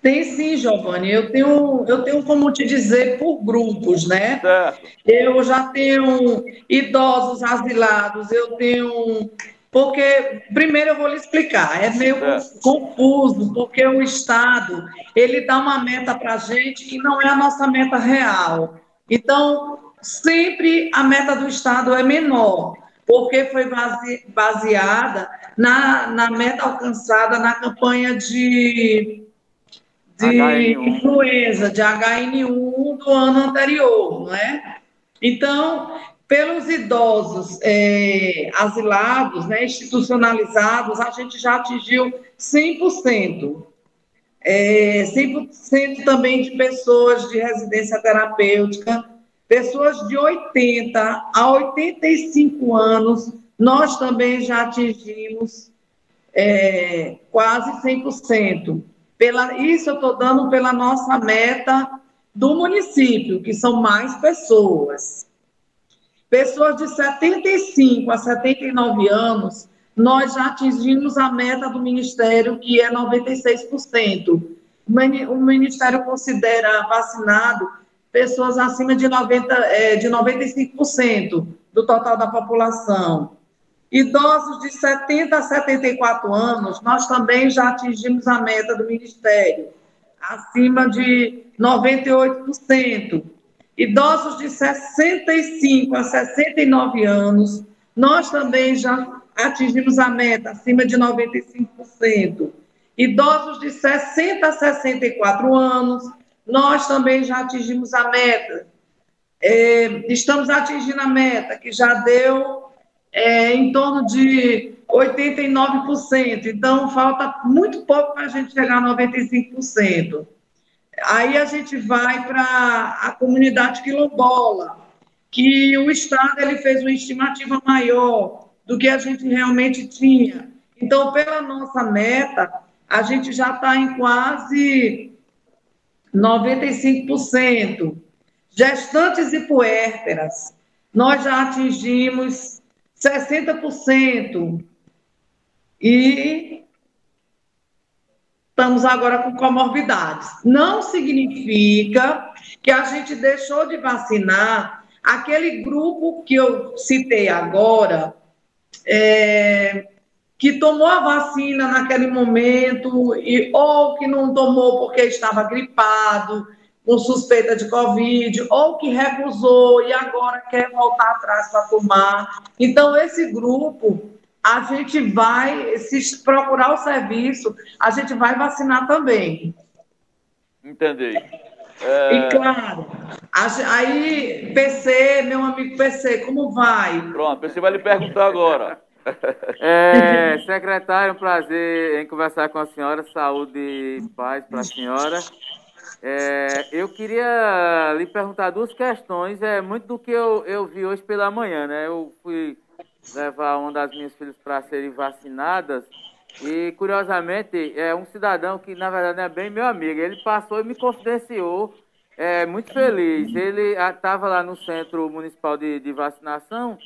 Tem sim, Giovanni. Eu tenho, eu tenho como te dizer por grupos, né? Certo. Eu já tenho idosos asilados, eu tenho. Porque, primeiro eu vou lhe explicar, é meio Certo. confuso, porque o Estado, ele dá uma meta para a gente que não é a nossa meta real. Então, sempre a meta do Estado é menor. porque foi baseada na, na meta alcançada na campanha de, de influenza, de HN1 do ano anterior, não é? Então, pelos idosos é, asilados, né, institucionalizados, a gente já atingiu 100%. É, 100% também de pessoas de residência terapêutica, pessoas de 80 a 85 anos, nós também já atingimos é, quase 100%. Pela, isso eu estou dando pela nossa meta do município, que são mais pessoas. Pessoas de 75 a 79 anos, nós já atingimos a meta do Ministério, que é 96%. O Ministério considera vacinado pessoas acima de, 90, é, de 95% do total da população. Idosos de 70 a 74 anos, nós também já atingimos a meta do Ministério, acima de 98%. Idosos de 65 a 69 anos, nós também já atingimos a meta, acima de 95%. Idosos de 60 a 64 anos, nós também já atingimos a meta. É, estamos atingindo a meta, que já deu é, em torno de 89%. Então, falta muito pouco para a gente chegar a 95%. Aí a gente vai para a comunidade quilombola, que o Estado ele fez uma estimativa maior do que a gente realmente tinha. Então, pela nossa meta, a gente já está em quase 95%. Gestantes e puérperas, nós já atingimos 60%. E estamos agora com comorbidades. Não significa que a gente deixou de vacinar aquele grupo que eu citei agora, é, que tomou a vacina naquele momento, e, ou que não tomou porque estava gripado, com suspeita de Covid, ou que recusou e agora quer voltar atrás para tomar. Então, esse grupo a gente vai, se procurar o serviço, a gente vai vacinar também. Entendi. É... E claro, aí, PC, meu amigo PC, como vai? Pronto, PC vai lhe perguntar agora. É, secretário, um prazer em conversar com a senhora. Saúde e paz para a senhora. É, eu queria lhe perguntar duas questões. É muito do que eu, eu vi hoje pela manhã, né? Eu fui levar uma das minhas filhas para serem vacinadas. E, curiosamente, é um cidadão que, na verdade, é bem meu amigo. Ele passou e me confidenciou, é, muito feliz. Ele estava lá no Centro Municipal de, de Vacinação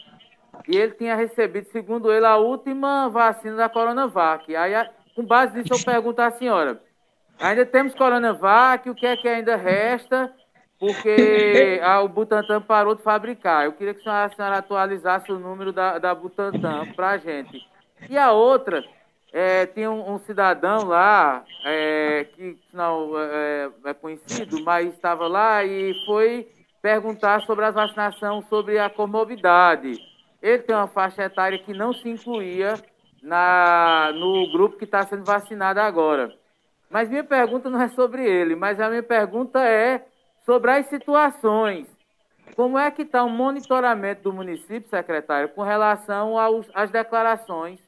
e ele tinha recebido, segundo ele, a última vacina da Coronavac. Aí, com base nisso, eu (laughs) pergunto à senhora, ainda temos Coronavac, o que é que ainda resta? Porque a, o Butantan parou de fabricar. Eu queria que a senhora, atualizasse o número da, da Butantan para a gente. E a outra, é, tinha um, um, cidadão lá, é, que não é, é, conhecido, mas estava lá e foi perguntar sobre a vacinação, sobre a comorbidade. Ele tem uma faixa etária que não se incluía na, no grupo que está sendo vacinado agora. Mas minha pergunta não é sobre ele, mas a minha pergunta é sobre as situações. Como é que está o monitoramento do município, secretário, com relação aos, às declarações,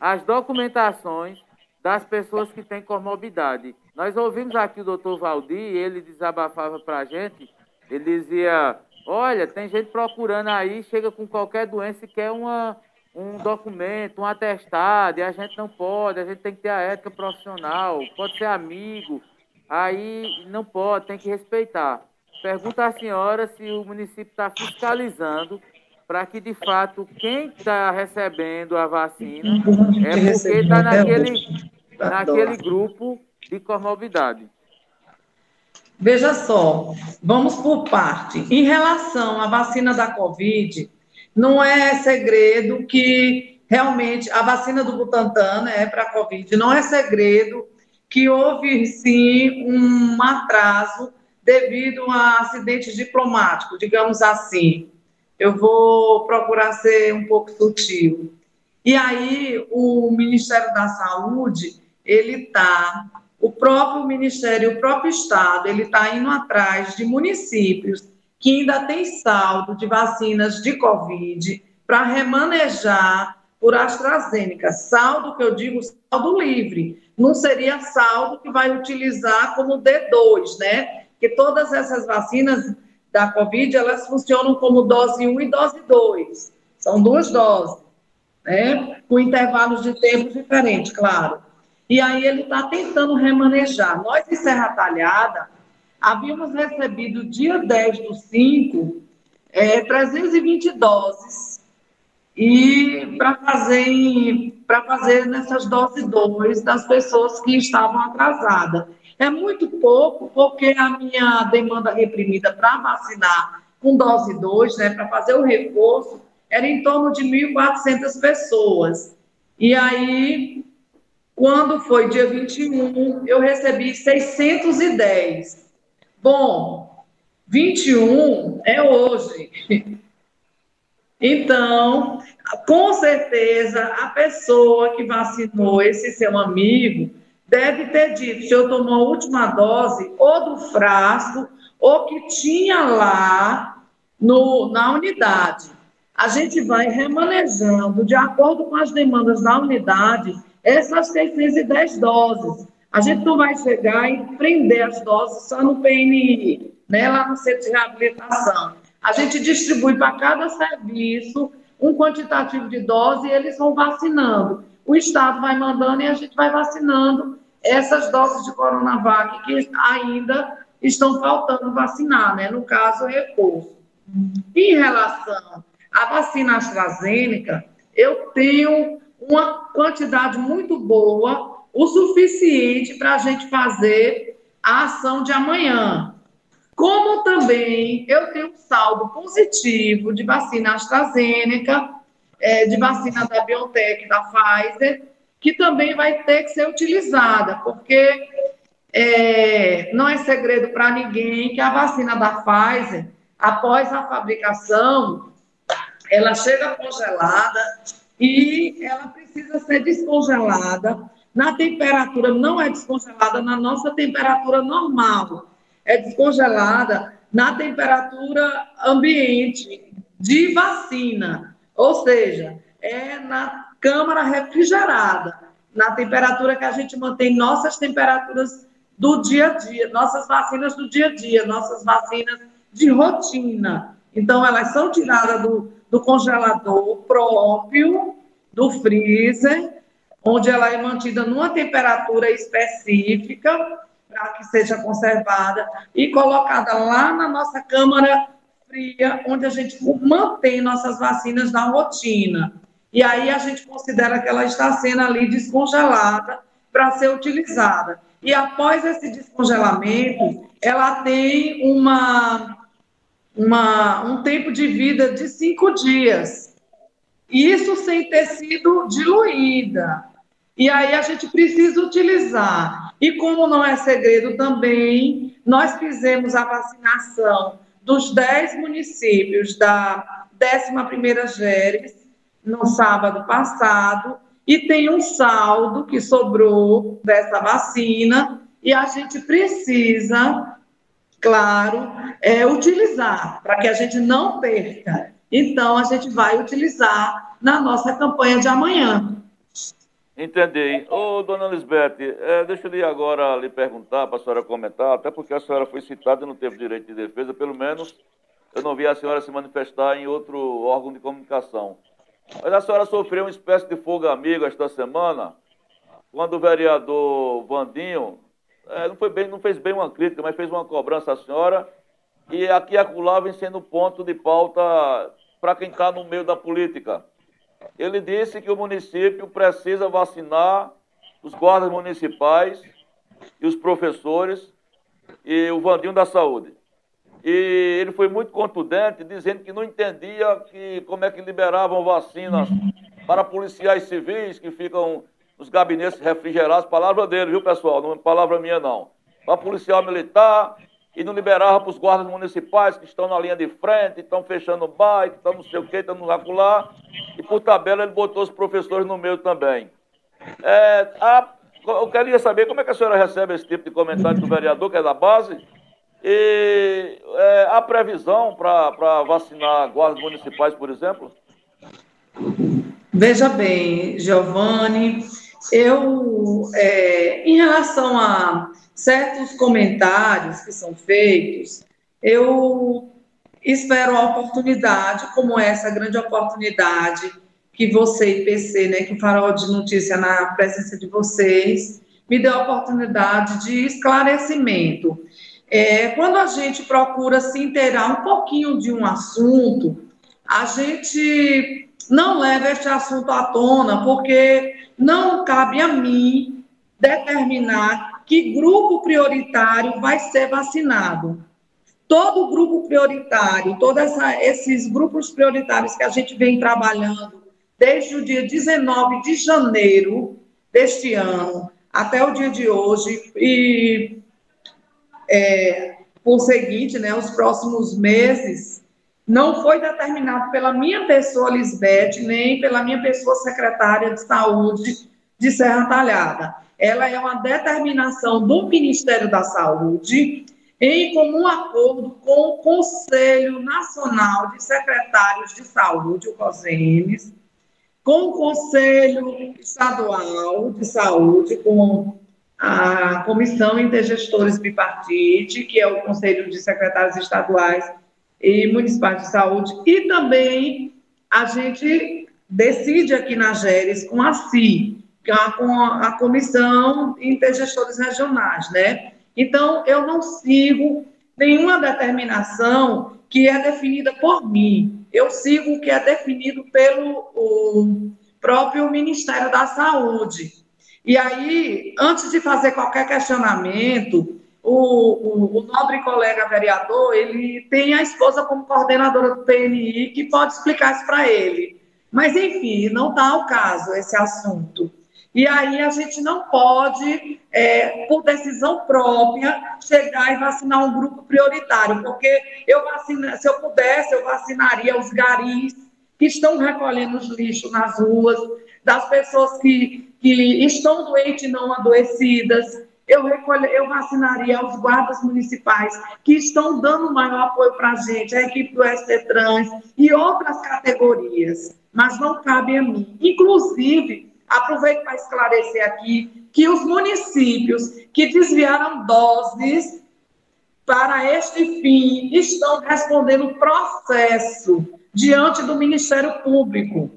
às documentações das pessoas que têm comorbidade? Nós ouvimos aqui o doutor Valdir, ele desabafava para a gente, ele dizia, olha, tem gente procurando aí, chega com qualquer doença e quer uma, um documento, um atestado, e a gente não pode, a gente tem que ter a ética profissional, pode ser amigo, aí não pode, tem que respeitar. Pergunta à senhora se o município está fiscalizando para que, de fato, quem está recebendo a vacina é porque está naquele, naquele grupo de comorbidade. Veja só, vamos por parte. Em relação à vacina da Covid, não é segredo que realmente a vacina do Butantan é para a Covid, não é segredo que houve sim um atraso devido a acidentes diplomáticos, digamos assim. Eu vou procurar ser um pouco sutil. E aí, o Ministério da Saúde, ele está, o próprio Ministério, o próprio Estado, ele está indo atrás de municípios que ainda têm saldo de vacinas de Covid para remanejar por AstraZeneca. Saldo que eu digo, saldo livre. Não seria saldo que vai utilizar como D2, né? Que todas essas vacinas da Covid, elas funcionam como dose 1 e dose 2. São duas doses, né? Com intervalos de tempo diferentes, claro. E aí ele está tentando remanejar. Nós, em Serra Talhada, havíamos recebido dia 10 do 5, é, 320 doses. E para fazer, para fazer nessas doses 2 das pessoas que estavam atrasadas. É muito pouco, porque a minha demanda reprimida para vacinar com dose 2, né, para fazer o reforço, era em torno de 1.400 pessoas. E aí, quando foi dia 21, eu recebi 610. Bom, 21 é hoje. Então, com certeza, a pessoa que vacinou esse seu amigo deve ter dito se eu tomou a última dose ou do frasco ou que tinha lá no, na unidade. A gente vai remanejando, de acordo com as demandas da unidade, essas 610 doses. A gente não vai chegar e prender as doses só no PNI, né, lá no centro de reabilitação. A gente distribui para cada serviço um quantitativo de doses e eles vão vacinando. O Estado vai mandando e a gente vai vacinando essas doses de Coronavac que ainda estão faltando vacinar, né? No caso, reforço. Em relação à vacina AstraZeneca, eu tenho uma quantidade muito boa, o suficiente para a gente fazer a ação de amanhã. Como também eu tenho um saldo positivo de vacina AstraZeneca, é, de vacina da BioNTech, da Pfizer, que também vai ter que ser utilizada, porque é, não é segredo para ninguém que a vacina da Pfizer, após a fabricação, ela chega congelada e ela precisa ser descongelada. Na temperatura, não é descongelada na nossa temperatura normal, é descongelada na temperatura ambiente de vacina, ou seja, é na câmara refrigerada, na temperatura que a gente mantém nossas temperaturas do dia a dia, nossas vacinas do dia a dia, nossas vacinas de rotina. Então, elas são tiradas do, do congelador próprio, do freezer, onde ela é mantida numa temperatura específica para que seja conservada e colocada lá na nossa câmara fria, onde a gente mantém nossas vacinas na rotina. E aí a gente considera que ela está sendo ali descongelada para ser utilizada. E após esse descongelamento, ela tem uma, uma, um tempo de vida de cinco dias. Isso sem ter sido diluída. E aí a gente precisa utilizar. E como não é segredo também, nós fizemos a vacinação dos 10 municípios da 11ª GERES no sábado passado e tem um saldo que sobrou dessa vacina e a gente precisa, claro, é, utilizar para que a gente não perca. Então, a gente vai utilizar na nossa campanha de amanhã. Entendi. Ô, dona Lisbeth, é, deixa eu agora lhe perguntar para a senhora comentar, até porque a senhora foi citada e não teve direito de defesa, pelo menos eu não vi a senhora se manifestar em outro órgão de comunicação. Mas a senhora sofreu uma espécie de fogo amigo esta semana, quando o vereador Vandinho é, não, bem, não fez bem uma crítica, mas fez uma cobrança à senhora, e aqui e acolá vem sendo ponto de pauta para quem está no meio da política. Ele disse que o município precisa vacinar os guardas municipais e os professores e o Vandinho da Saúde. E ele foi muito contundente, dizendo que não entendia que, como é que liberavam vacinas para policiais civis que ficam nos gabinetes refrigerados. Palavra dele, viu, pessoal? Não é palavra minha, não. Para policial militar, e não liberava para os guardas municipais que estão na linha de frente, estão fechando o bairro, estão não sei o que, estão no acolá. E por tabela ele botou os professores no meio também. É, a, eu queria saber como é que a senhora recebe esse tipo de comentário do vereador, que é da base, e é, a previsão para vacinar guardas municipais, por exemplo? Veja bem, Giovanni, eu, é, em relação a certos comentários que são feitos, eu espero a oportunidade, como essa grande oportunidade que você e PC, né, que o Farol de Notícia na presença de vocês, me deu a oportunidade de esclarecimento. É, quando a gente procura se inteirar um pouquinho de um assunto, a gente não leva este assunto à tona, porque não cabe a mim determinar que grupo prioritário vai ser vacinado. Todo grupo prioritário, todos esses grupos prioritários que a gente vem trabalhando desde o dia 19 de janeiro deste ano até o dia de hoje, e é, por seguinte, né, os próximos meses, não foi determinado pela minha pessoa, Lisbeth, nem pela minha pessoa, secretária de saúde de Serra Talhada. Ela é uma determinação do Ministério da Saúde, em comum acordo com o Conselho Nacional de Secretários de Saúde, o COSEMES, com o Conselho Estadual de Saúde, com a Comissão Intergestores Bipartite, que é o Conselho de Secretários Estaduais e Municipais de Saúde, e também a gente decide aqui na GERES com a CI, é com a Comissão Intergestores Regionais, né? Então, eu não sigo nenhuma determinação que é definida por mim. Eu sigo o que é definido pelo próprio Ministério da Saúde. E aí, antes de fazer qualquer questionamento, o, o, o, nobre colega vereador, ele tem a esposa como coordenadora do PNI, que pode explicar isso para ele. Mas, enfim, não está ao caso esse assunto. E aí a gente não pode, é, por decisão própria, chegar e vacinar um grupo prioritário, porque eu vacina, se eu pudesse, eu vacinaria os garis que estão recolhendo os lixos nas ruas, das pessoas que, que estão doentes e não adoecidas. Eu, eu vacinaria os guardas municipais que estão dando maior apoio para a gente, a equipe do ST Trans e outras categorias, mas não cabe a mim. Inclusive, aproveito para esclarecer aqui que os municípios que desviaram doses para este fim estão respondendo processo diante do Ministério Público.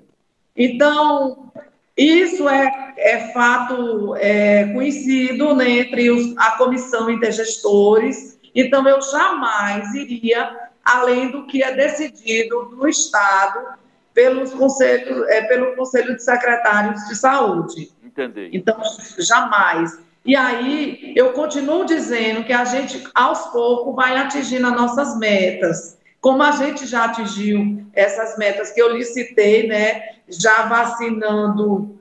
Então, isso é, é fato é, conhecido né, entre os, a comissão intergestores, então eu jamais iria além do que é decidido no Estado pelos conselhos, é, pelo Conselho de Secretários de Saúde. Entendi. Então, jamais. E aí, eu continuo dizendo que a gente, aos poucos, vai atingindo as nossas metas. Como a gente já atingiu essas metas que eu licitei, né, já vacinando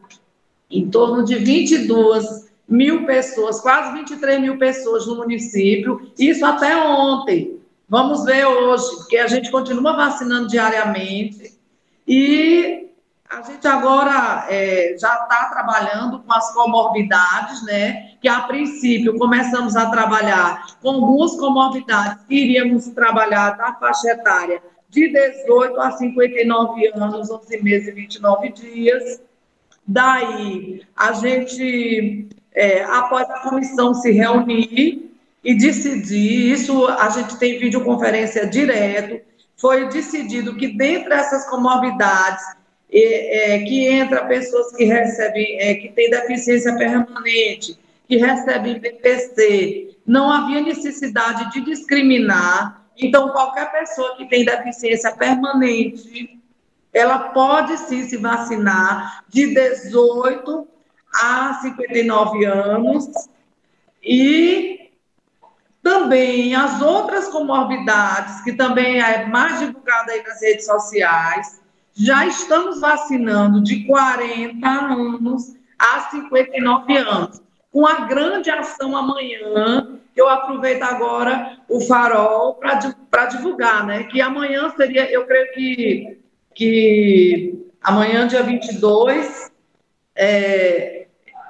em torno de 22 mil pessoas, quase 23 mil pessoas no município, isso até ontem. Vamos ver hoje, porque a gente continua vacinando diariamente e a gente agora é, já está trabalhando com as comorbidades, né? Que a princípio começamos a trabalhar com algumas comorbidades que iríamos trabalhar da faixa etária de 18 a 59 anos, 11 meses e 29 dias. Daí, a gente, é, após a comissão se reunir e decidir, isso a gente tem videoconferência direto, foi decidido que dentre essas comorbidades, é, é, que entra pessoas que recebem, é, que têm deficiência permanente, que recebem BPC, não havia necessidade de discriminar. Então, qualquer pessoa que tem deficiência permanente, ela pode sim se vacinar de 18 a 59 anos. E também as outras comorbidades, que também é mais divulgada aí nas redes sociais, já estamos vacinando de 40 anos a 59 anos. com a grande ação amanhã, eu aproveito agora o farol para divulgar, né? Que amanhã seria, eu creio que, que amanhã, dia 22, é,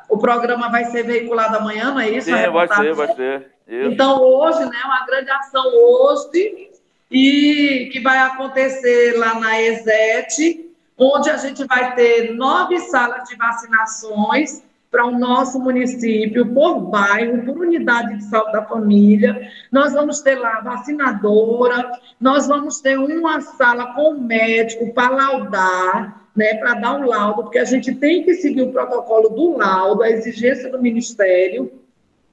o programa vai ser veiculado amanhã, não é isso? Sim, vai ser, vai ser. Isso. Então, hoje, né, uma grande ação hoje, e que vai acontecer lá na ESET, onde a gente vai ter nove salas de vacinações para o nosso município, por bairro, por unidade de saúde da família. Nós vamos ter lá vacinadora, nós vamos ter uma sala com médico para laudar, né, para dar um laudo, porque a gente tem que seguir o protocolo do laudo, a exigência do Ministério.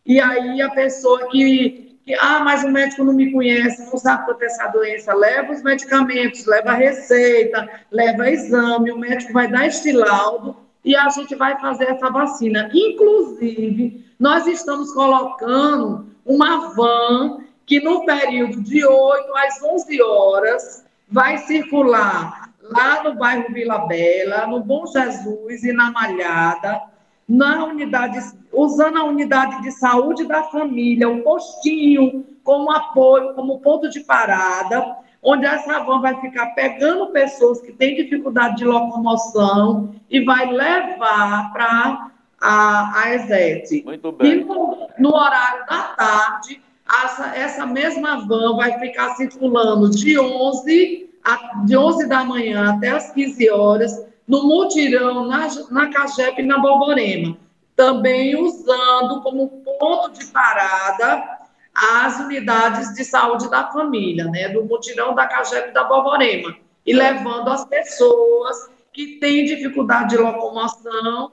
E aí a pessoa que, ah, mas o médico não me conhece, não sabe tenho essa doença, leva os medicamentos, leva a receita, leva exame, o médico vai dar este laudo e a gente vai fazer essa vacina. Inclusive, nós estamos colocando uma van que no período de 8 às 11 horas vai circular lá no bairro Vila Bela, no Bom Jesus e na Malhada, na unidade, usando a unidade de saúde da família, o postinho como apoio, como ponto de parada, onde essa van vai ficar pegando pessoas que têm dificuldade de locomoção e vai levar para a, a ESET. Muito bem. E no, no horário da tarde, essa, essa mesma van vai ficar circulando de 11, a, de 11 da manhã até as 15 horas, no mutirão, na, na Cagep e na Borborema. Também usando como ponto de parada as unidades de saúde da família, né, do mutirão da Cagep e da Borborema, e levando as pessoas que têm dificuldade de locomoção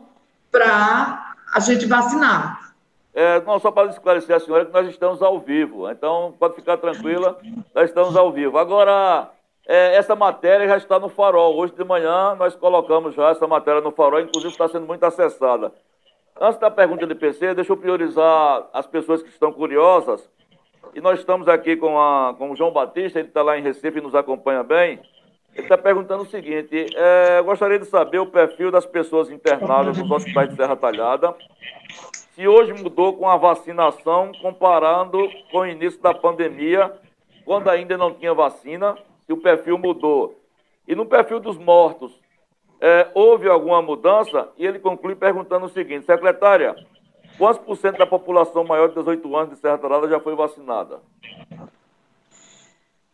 para a gente vacinar. É, não, só para esclarecer a senhora que nós estamos ao vivo, então pode ficar tranquila, nós estamos ao vivo. Agora, é, essa matéria já está no farol. Hoje de manhã nós colocamos já essa matéria no farol, inclusive está sendo muito acessada. Antes da pergunta de PC, deixa eu priorizar as pessoas que estão curiosas. E nós estamos aqui com, a, com o João Batista, ele está lá em Recife e nos acompanha bem. Ele está perguntando o seguinte: é, gostaria de saber o perfil das pessoas internadas nos hospitais de Serra Talhada. Se hoje mudou com a vacinação, comparando com o início da pandemia, quando ainda não tinha vacina, se o perfil mudou. E no perfil dos mortos, é, houve alguma mudança? E ele conclui perguntando o seguinte: secretária, quantos por cento da população maior de 18 anos de Serra Talhada já foi vacinada?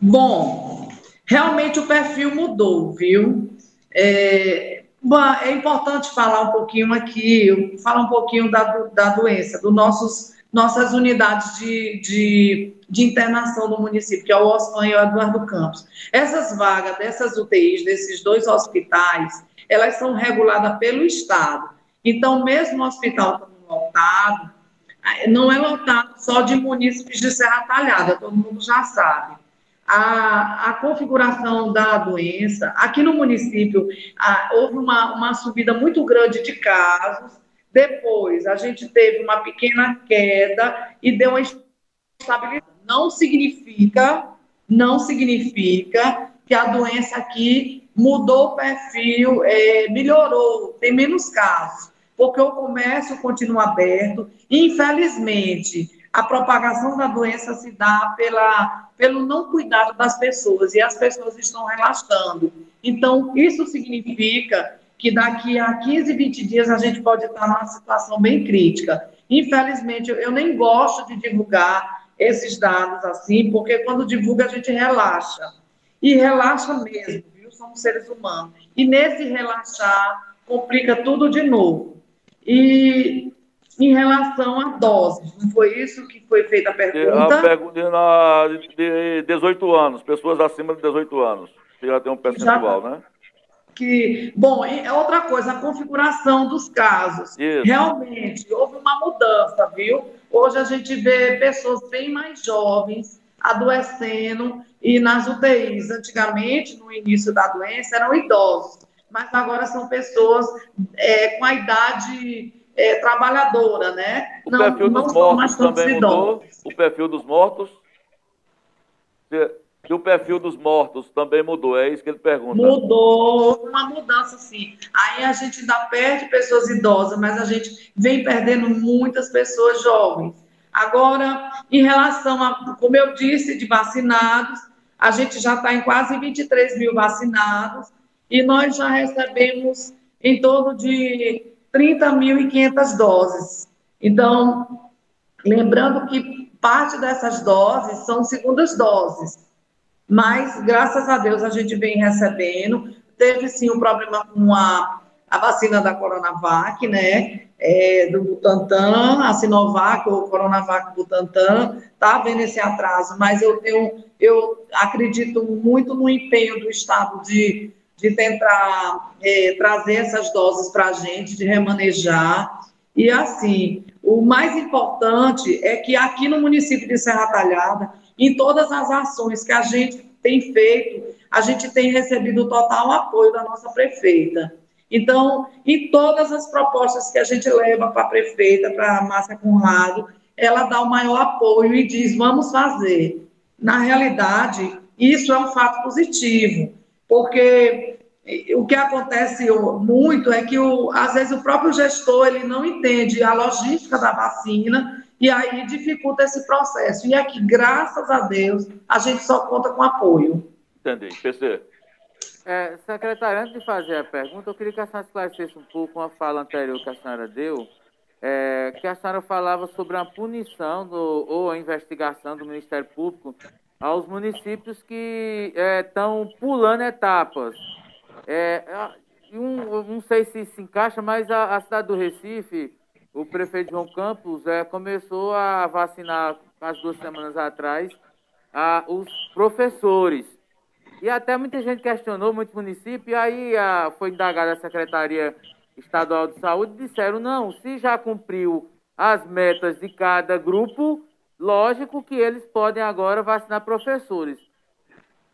Bom, realmente o perfil mudou, viu? É, bom, é importante falar um pouquinho aqui, falar um pouquinho da, da doença, dos nossos nossas unidades de, de, de, internação do município, que é o OSPAN e o Eduardo Campos. Essas vagas dessas UTIs, desses dois hospitais, elas são reguladas pelo Estado. Então, mesmo o hospital lotado, não é lotado só de munícipes de Serra Talhada, todo mundo já sabe. A, a configuração da doença, aqui no município, a, houve uma, uma subida muito grande de casos, depois a gente teve uma pequena queda e deu uma estabilidade. Não significa, não significa que a doença aqui mudou o perfil, é, melhorou, tem menos casos, porque o comércio continua aberto. Infelizmente, a propagação da doença se dá pela, pelo não cuidado das pessoas e as pessoas estão relaxando. Então, isso significa que daqui a 15, 20 dias a gente pode estar numa situação bem crítica. Infelizmente, eu nem gosto de divulgar esses dados assim, porque quando divulga a gente relaxa. E relaxa mesmo somos seres humanos. E nesse relaxar, complica tudo de novo. E em relação à dose, não foi isso que foi feita a pergunta? A pergunta de 18 anos, pessoas acima de 18 anos, que já tem um percentual, já, né? Que, bom, é outra coisa, a configuração dos casos. Isso. Realmente, houve uma mudança, viu? Hoje a gente vê pessoas bem mais jovens adoecendo e nas UTIs. Antigamente, no início da doença, eram idosos, mas agora são pessoas é, com a idade é, trabalhadora, né? O não, perfil não dos mortos também mudou? O perfil dos mortos? Se o perfil dos mortos também mudou, é isso que ele pergunta. Mudou, uma mudança sim. Aí a gente ainda perde pessoas idosas, mas a gente vem perdendo muitas pessoas jovens. Agora, em relação a, como eu disse, de vacinados, a gente já está em quase 23 mil vacinados e nós já recebemos em torno de 30.500 doses. Então, lembrando que parte dessas doses são segundas doses, mas graças a Deus a gente vem recebendo. Teve sim um problema com a, a vacina da Coronavac, né? É, do Butantan, a Sinovac ou Coronavac Butantan, está havendo esse atraso, mas eu tenho, eu acredito muito no empenho do Estado de de tentar é, trazer essas doses para a gente, de remanejar. E assim, o mais importante é que aqui no município de Serra Talhada, em todas as ações que a gente tem feito, a gente tem recebido total apoio da nossa prefeita. Então, em todas as propostas que a gente leva para a prefeita, para a Márcia Conrado, ela dá o maior apoio e diz: vamos fazer. Na realidade, isso é um fato positivo, porque o que acontece muito é que, o, às vezes, o próprio gestor ele não entende a logística da vacina e aí dificulta esse processo. E aqui, graças a Deus, a gente só conta com apoio. Entendi. PC. É, secretária, antes de fazer a pergunta, eu queria que a senhora esclarecesse um pouco uma fala anterior que a senhora deu, é, que a senhora falava sobre a punição do, ou a investigação do Ministério Público aos municípios que estão é, pulando etapas. É, um, não sei se se encaixa, mas a, a, cidade do Recife, o prefeito João Campos é, começou a vacinar, as duas semanas atrás, a, os professores. E até muita gente questionou, muitos municípios, e aí a, foi indagada a Secretaria Estadual de Saúde disseram, não, se já cumpriu as metas de cada grupo, Lógico que eles podem agora vacinar professores.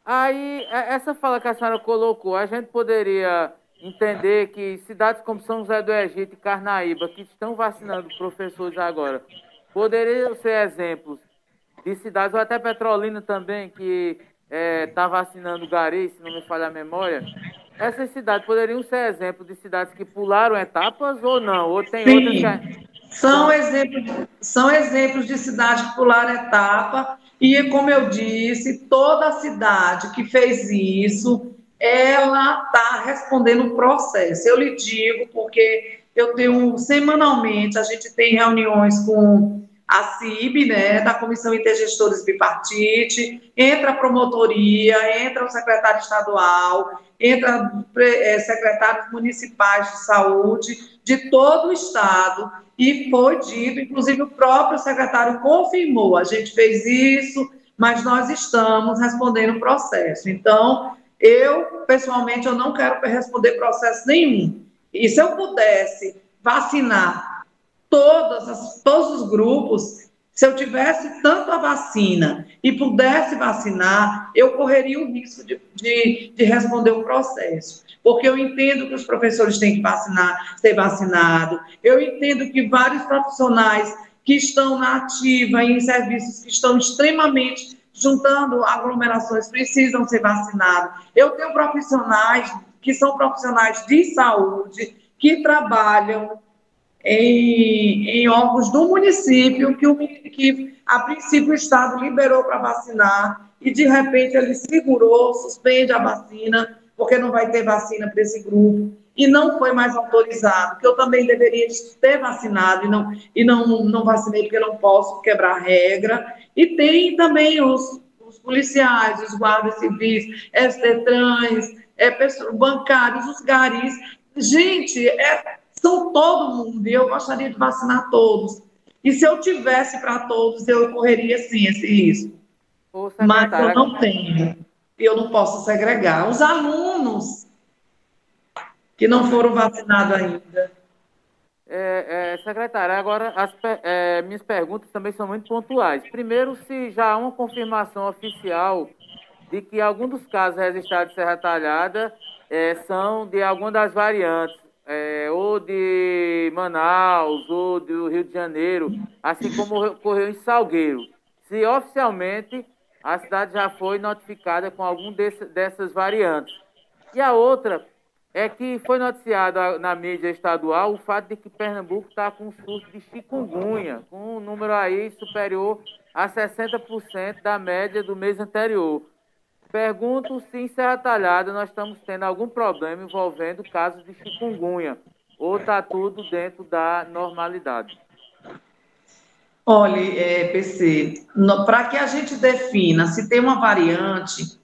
Aí, é, essa fala que a senhora colocou, a gente poderia entender que cidades como São José do Egito e Carnaíba, que estão vacinando professores agora, poderiam ser exemplos de cidades, ou até Petrolina também, que está é, tá vacinando Gari, se não me falha a memória. Essas cidades poderiam ser exemplos de cidades que pularam etapas ou não? Ou tem Sim. outras que são exemplos, são exemplos de cidade que pularam etapa, e como eu disse, toda cidade que fez isso, ela está respondendo o processo. Eu lhe digo, porque eu tenho semanalmente, a gente tem reuniões com a CIB, né, da Comissão Intergestores Bipartite, entra a promotoria, entra o secretário estadual, entra é, secretários municipais de saúde de todo o estado, e foi dito, inclusive o próprio secretário confirmou, a gente fez isso, mas nós estamos respondendo o processo. Então, eu, pessoalmente, eu não quero responder processo nenhum. E se eu pudesse vacinar todas as, todos os grupos, se eu tivesse tanto a vacina e pudesse vacinar, eu correria o risco de, de, de responder o processo porque eu entendo que os professores têm que vacinar, ser vacinado, eu entendo que vários profissionais que estão na ativa em serviços que estão extremamente juntando aglomerações precisam ser vacinados. Eu tenho profissionais que são profissionais de saúde que trabalham em, em órgãos do município que, o, que a princípio o Estado liberou para vacinar e de repente ele segurou, suspende a vacina porque não vai ter vacina para esse grupo, e não foi mais autorizado, que eu também deveria ter vacinado e não, e não, não vacinei porque não posso quebrar regra. E tem também os, os policiais, os guardas civis, ST-trans, é, bancários, os garis. Gente, é, são todo mundo e eu gostaria de vacinar todos. E se eu tivesse para todos, eu correria sim esse risco. Mas eu não tenho eu não posso segregar. Os alunos que não foram vacinados ainda. É, é, secretária, agora as é, minhas perguntas também são muito pontuais. Primeiro, se já há uma confirmação oficial de que algum dos casos registrados de Serra Talhada é, são de alguma das variantes, é, ou de Manaus, ou do Rio de Janeiro, assim como ocorreu em Salgueiro. Se oficialmente a cidade já foi notificada com algum desse, dessas variantes. E a outra é que foi noticiado na mídia estadual o fato de que Pernambuco está com um surto de chikungunya, com um número aí superior a 60% da média do mês anterior. Pergunto se em Serra Talhada nós estamos tendo algum problema envolvendo casos de chikungunya, ou está tudo dentro da normalidade. Olha, é, PC, para que a gente defina se tem uma variante,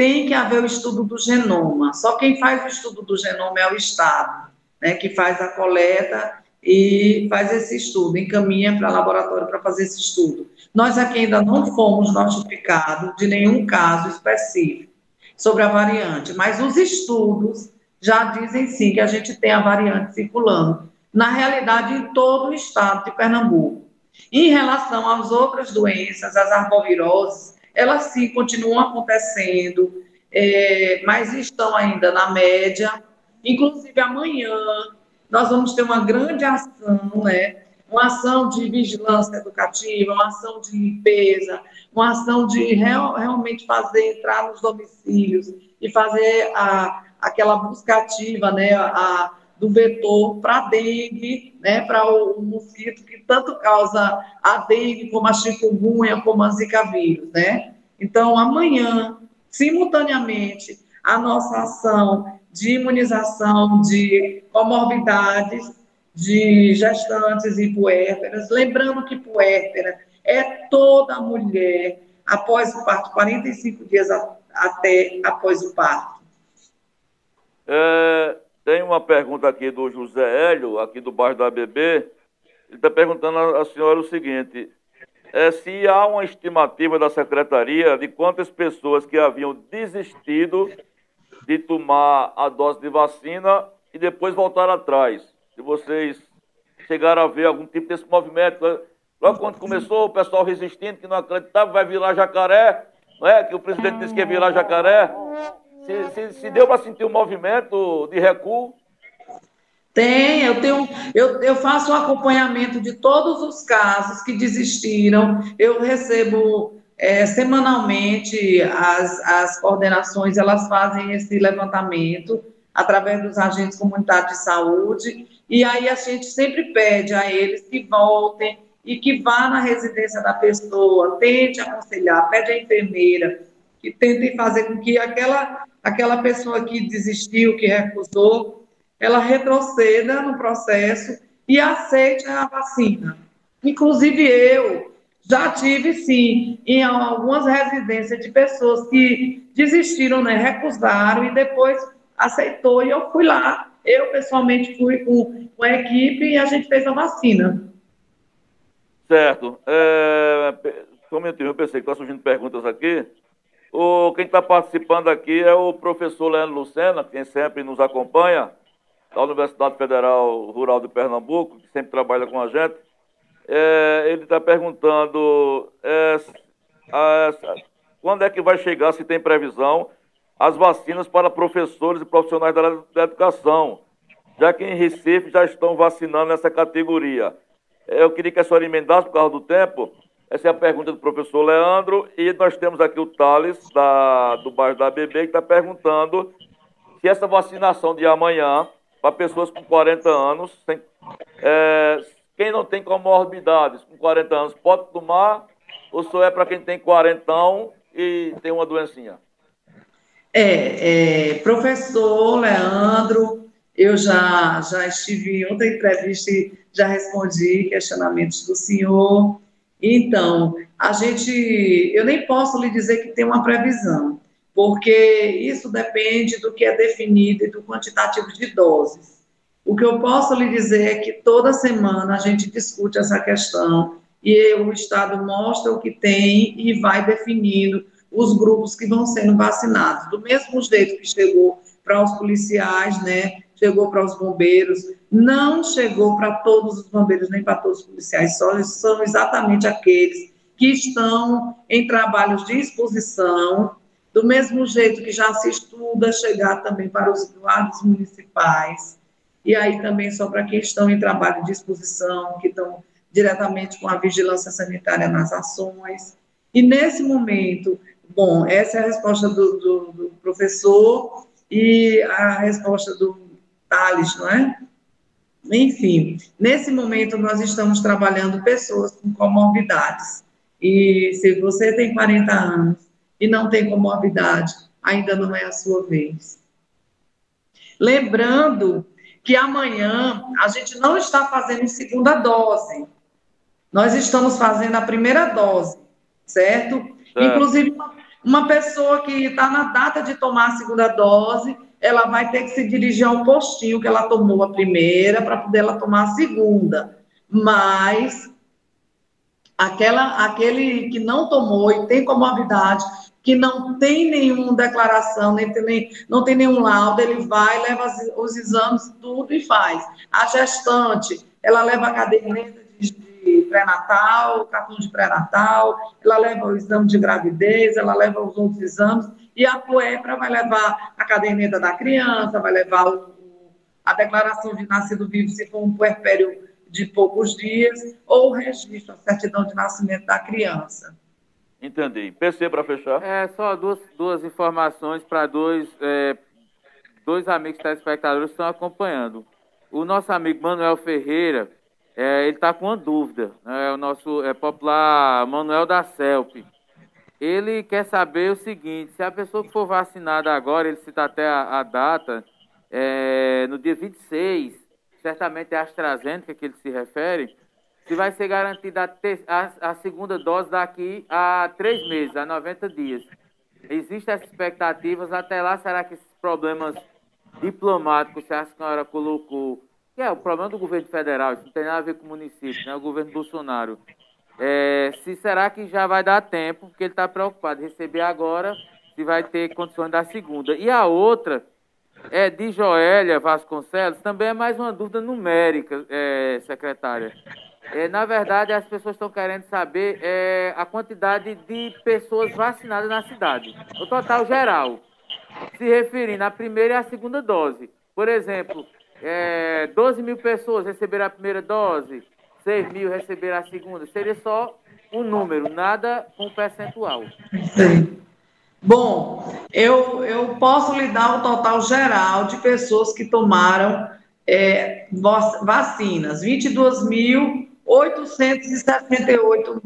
tem que haver o estudo do genoma. Só quem faz o estudo do genoma é o Estado, né, que faz a coleta e faz esse estudo, encaminha para laboratório para fazer esse estudo. Nós aqui ainda não fomos notificados de nenhum caso específico sobre a variante, mas os estudos já dizem sim que a gente tem a variante circulando. Na realidade, em todo o estado de Pernambuco. Em relação às outras doenças, as arboviroses, elas sim continuam acontecendo, é, mas estão ainda na média. Inclusive, amanhã nós vamos ter uma grande ação, né? Uma ação de vigilância educativa, uma ação de limpeza, uma ação de real, realmente fazer entrar nos domicílios e fazer a, aquela busca ativa, né? A, do vetor para dengue, né, para o, o, mosquito que tanto causa a dengue, como a chikungunya, como a zika vírus, né? Então, amanhã, simultaneamente, a nossa ação de imunização de comorbidades de gestantes e puérperas. Lembrando que puérpera é toda mulher após o parto, 45 dias a, até após o parto. É, tem uma pergunta aqui do José Hélio, aqui do bairro da BB. Ele está perguntando à senhora o seguinte: é, se há uma estimativa da secretaria de quantas pessoas que haviam desistido de tomar a dose de vacina e depois voltar atrás. Se vocês chegaram a ver algum tipo desse movimento. Né? Logo quando começou, o pessoal resistindo, que não acreditava, vai virar jacaré, não é? que o presidente disse que ia virar jacaré. Se, se, se deu para sentir um movimento de recuo? Tem, eu tenho, eu, eu faço o acompanhamento de todos os casos que desistiram. Eu recebo é, semanalmente, as, as coordenações elas fazem esse levantamento através dos agentes comunitários de saúde, e aí a gente sempre pede a eles que voltem e que vá na residência da pessoa, tente aconselhar, pede à enfermeira, que tentem fazer com que aquela, aquela pessoa que desistiu, que recusou, ela retroceda no processo e aceite a vacina. Inclusive eu, já tive, sim, em algumas residências de pessoas que desistiram, né, recusaram e depois aceitou e eu fui lá. Eu, pessoalmente, fui com, com a equipe e a gente fez a vacina. Certo. É, só um minutinho, eu pensei que estão surgindo perguntas aqui. O, quem está participando aqui é o professor Leandro Lucena, quem sempre nos acompanha, da Universidade Federal Rural de Pernambuco, que sempre trabalha com a gente é, ele está perguntando é, quando é que vai chegar, se tem previsão, as vacinas para professores e profissionais da, da educação, já que em Recife já estão vacinando nessa categoria. Eu queria que a senhora emendasse por causa do tempo. Essa é a pergunta do professor Leandro. E nós temos aqui o Thales, da, do bairro da BB, que está perguntando se essa vacinação de amanhã, para pessoas com 40 anos, é, quem não tem comorbidades com 40 anos pode tomar ou só é para quem tem 40 e tem uma doencinha? É, é, professor Leandro, eu já, já estive em outra entrevista e já respondi questionamentos do senhor. Então, a gente, eu nem posso lhe dizer que tem uma previsão, porque isso depende do que é definido e do quantitativo de doses. O que eu posso lhe dizer é que toda semana a gente discute essa questão e o Estado mostra o que tem e vai definindo os grupos que vão sendo vacinados. Do mesmo jeito que chegou para os policiais, né? Chegou para os bombeiros, não chegou para todos os bombeiros nem para todos os policiais, só são exatamente aqueles que estão em trabalhos de exposição, do mesmo jeito que já se estuda chegar também para os guardas municipais e aí também só para quem estão em trabalho de exposição, que estão diretamente com a vigilância sanitária nas ações. E nesse momento, bom, essa é a resposta do, do, do professor e a resposta do Thales, não é? Enfim, nesse momento nós estamos trabalhando pessoas com comorbidades. E se você tem 40 anos e não tem comorbidade, ainda não é a sua vez. Lembrando que amanhã a gente não está fazendo segunda dose. Nós estamos fazendo a primeira dose, certo? É. Inclusive, uma pessoa que está na data de tomar a segunda dose, ela vai ter que se dirigir ao postinho que ela tomou a primeira para poder ela tomar a segunda. Mas aquela, aquele que não tomou e tem comorbidade, que não tem nenhuma declaração, nem tem, nem, não tem nenhum laudo, ele vai, leva os exames, tudo e faz. A gestante, ela leva a caderneta de, de pré-natal, cartão de pré-natal, ela leva o exame de gravidez, ela leva os outros exames, e a PUEPRA vai levar a caderneta da criança, vai levar o, a declaração de nascido vivo, se for um puerpério de poucos dias, ou o registro, a certidão de nascimento da criança. Entendi. PC para fechar. É, só duas, duas informações para dois, é, dois amigos telespectadores que estão acompanhando. O nosso amigo Manuel Ferreira, é, ele está com uma dúvida. Né? O nosso é, popular Manuel da CELP. Ele quer saber o seguinte: se a pessoa que for vacinada agora, ele cita até a, a data, é, no dia 26, certamente é a AstraZeneca que ele se refere, se vai ser garantida a, ter, a, a, segunda dose daqui a três meses, a 90 dias. Existem essas expectativas. Até lá, será que esses problemas diplomáticos que a senhora colocou, que é o problema do governo federal, isso não tem nada a ver com o município, né? o governo Bolsonaro, é, se será que já vai dar tempo, porque ele está preocupado em receber agora, se vai ter condições da segunda. E a outra é de Joélia Vasconcelos, também é mais uma dúvida numérica, é, secretária. É, na verdade, as pessoas estão querendo saber é, a quantidade de pessoas vacinadas na cidade, o total geral, se referindo à primeira e à segunda dose. Por exemplo, é, 12 mil pessoas receberam a primeira dose, 6 mil receberam a segunda. Seria só um número, nada com percentual. Sim. Bom, eu, eu posso lhe dar o total geral de pessoas que tomaram é, vacinas. 22 mil 868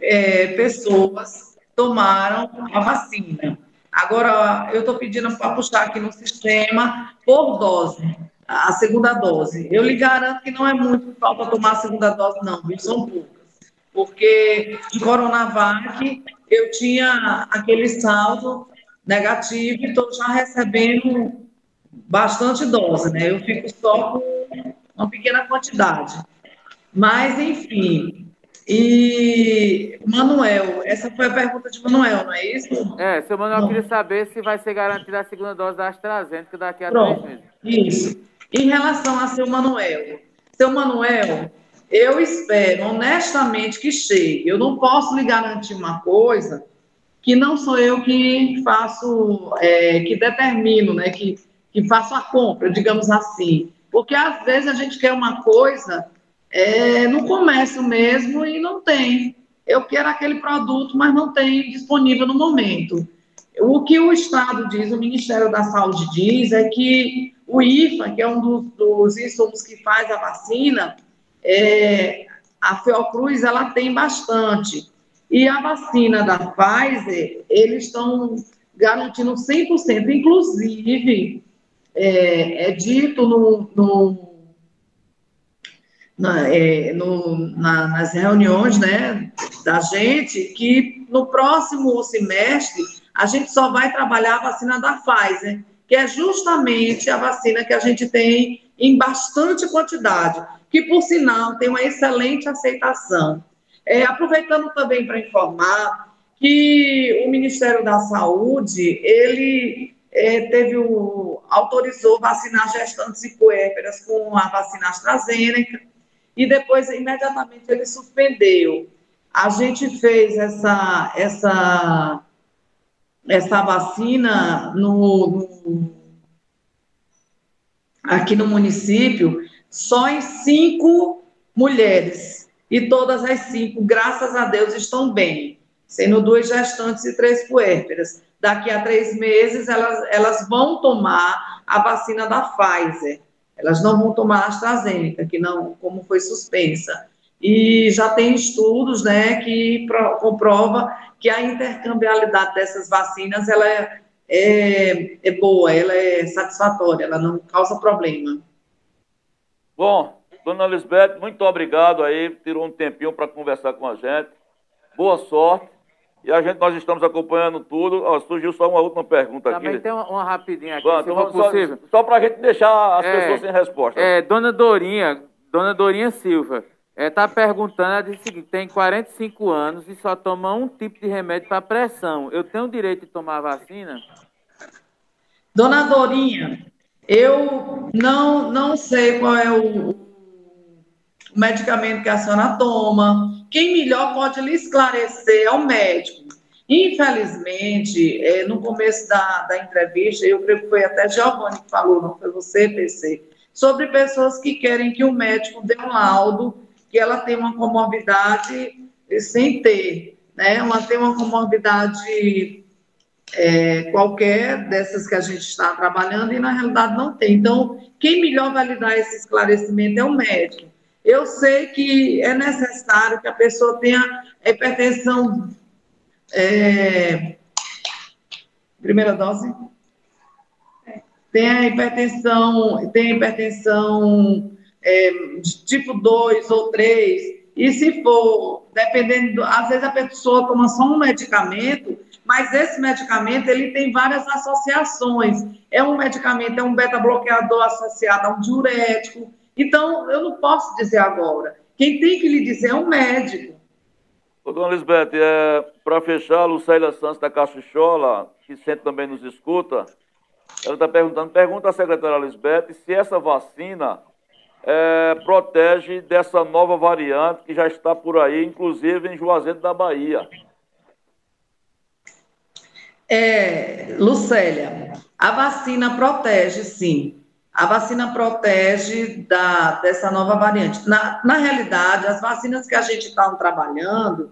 é, pessoas tomaram a vacina. Agora, eu estou pedindo para puxar aqui no sistema por dose, a segunda dose. Eu lhe garanto que não é muito que falta tomar a segunda dose, não, viu? são poucas. Porque de Coronavac eu tinha aquele saldo negativo e estou já recebendo bastante dose, né? Eu fico só com uma pequena quantidade. Mas, enfim. E, Manuel, essa foi a pergunta de Manuel, não é isso? É, seu Manuel queria saber se vai ser garantida a segunda dose da AstraZeneca daqui a Pronto, três meses. Isso. Em relação a seu Manuel, seu Manuel, eu espero honestamente que chegue. Eu não posso lhe garantir uma coisa que não sou eu que faço, é, que determino, né, que, que faço a compra, digamos assim. Porque às vezes a gente quer uma coisa é, no comércio mesmo e não tem. Eu quero aquele produto, mas não tem disponível no momento. O que o Estado diz, o Ministério da Saúde diz, é que o IFA, que é um dos, dos insumos que faz a vacina, é, a Fiocruz, ela tem bastante. E a vacina da Pfizer, eles estão garantindo 100%. Inclusive, é, é dito no, no na, é, no, na, nas reuniões né, da gente que no próximo semestre a gente só vai trabalhar a vacina da Pfizer, que é justamente a vacina que a gente tem em bastante quantidade, que por sinal tem uma excelente aceitação. É, aproveitando também para informar que o Ministério da Saúde ele é, teve o autorizou vacinar gestantes e puérperas com a vacina AstraZeneca e depois imediatamente ele suspendeu. A gente fez essa, essa, essa vacina no, no, aqui no município só em cinco mulheres. E todas as cinco, graças a Deus, estão bem. sendo duas gestantes e três puérperas. Daqui a três meses, elas, elas vão tomar a vacina da Pfizer. Elas não vão tomar a AstraZeneca, que não, como foi suspensa. E já tem estudos, né, que pro, comprova que a intercambiabilidade dessas vacinas, ela é, é, é boa, ela é satisfatória, ela não causa problema. Bom, dona Lisbeth, muito obrigado aí, tirou um tempinho para conversar com a gente. Boa sorte. E a gente, nós estamos acompanhando tudo. Ó, surgiu só uma última pergunta Também aqui. tem uma, uma rapidinha aqui, Bom, se então for só, possível. Só para a gente deixar as É, pessoas sem resposta. É, dona Dorinha, dona Dorinha Silva, é, tá perguntando, diz o seguinte, tem 45 anos e só toma um tipo de remédio para pressão. Eu tenho o direito de tomar vacina? Dona Dorinha, eu não, não sei qual é o, o medicamento que a senhora toma. Quem melhor pode lhe esclarecer é o médico. Infelizmente, é, no começo da, da entrevista, eu creio que foi até Giovanni que falou, não foi você, PC, sobre pessoas que querem que o médico dê um laudo que ela tem uma comorbidade sem ter, né? Ela tem uma comorbidade é, qualquer dessas que a gente está trabalhando e na realidade não tem. Então, quem melhor vai lhe dar esse esclarecimento é o médico. Eu sei que é necessário que a pessoa tenha hipertensão. é, primeira dose? Tem a hipertensão, tem hipertensão é, tipo 2 ou 3. E se for, dependendo, do- às vezes a pessoa toma só um medicamento, mas esse medicamento ele tem várias associações. É um medicamento, é um beta-bloqueador associado a um diurético. Então, eu não posso dizer agora. Quem tem que lhe dizer é um médico. Ô, dona Lisbeth, é, para fechar, a Lucélia Santos da Cachuchola, que sempre também nos escuta, ela está perguntando, pergunta à secretária Lisbeth se essa vacina é, protege dessa nova variante que já está por aí, inclusive em Juazeiro da Bahia. É, Lucélia, a vacina protege, sim. A vacina protege da, dessa nova variante. Na, na realidade, as vacinas que a gente está trabalhando,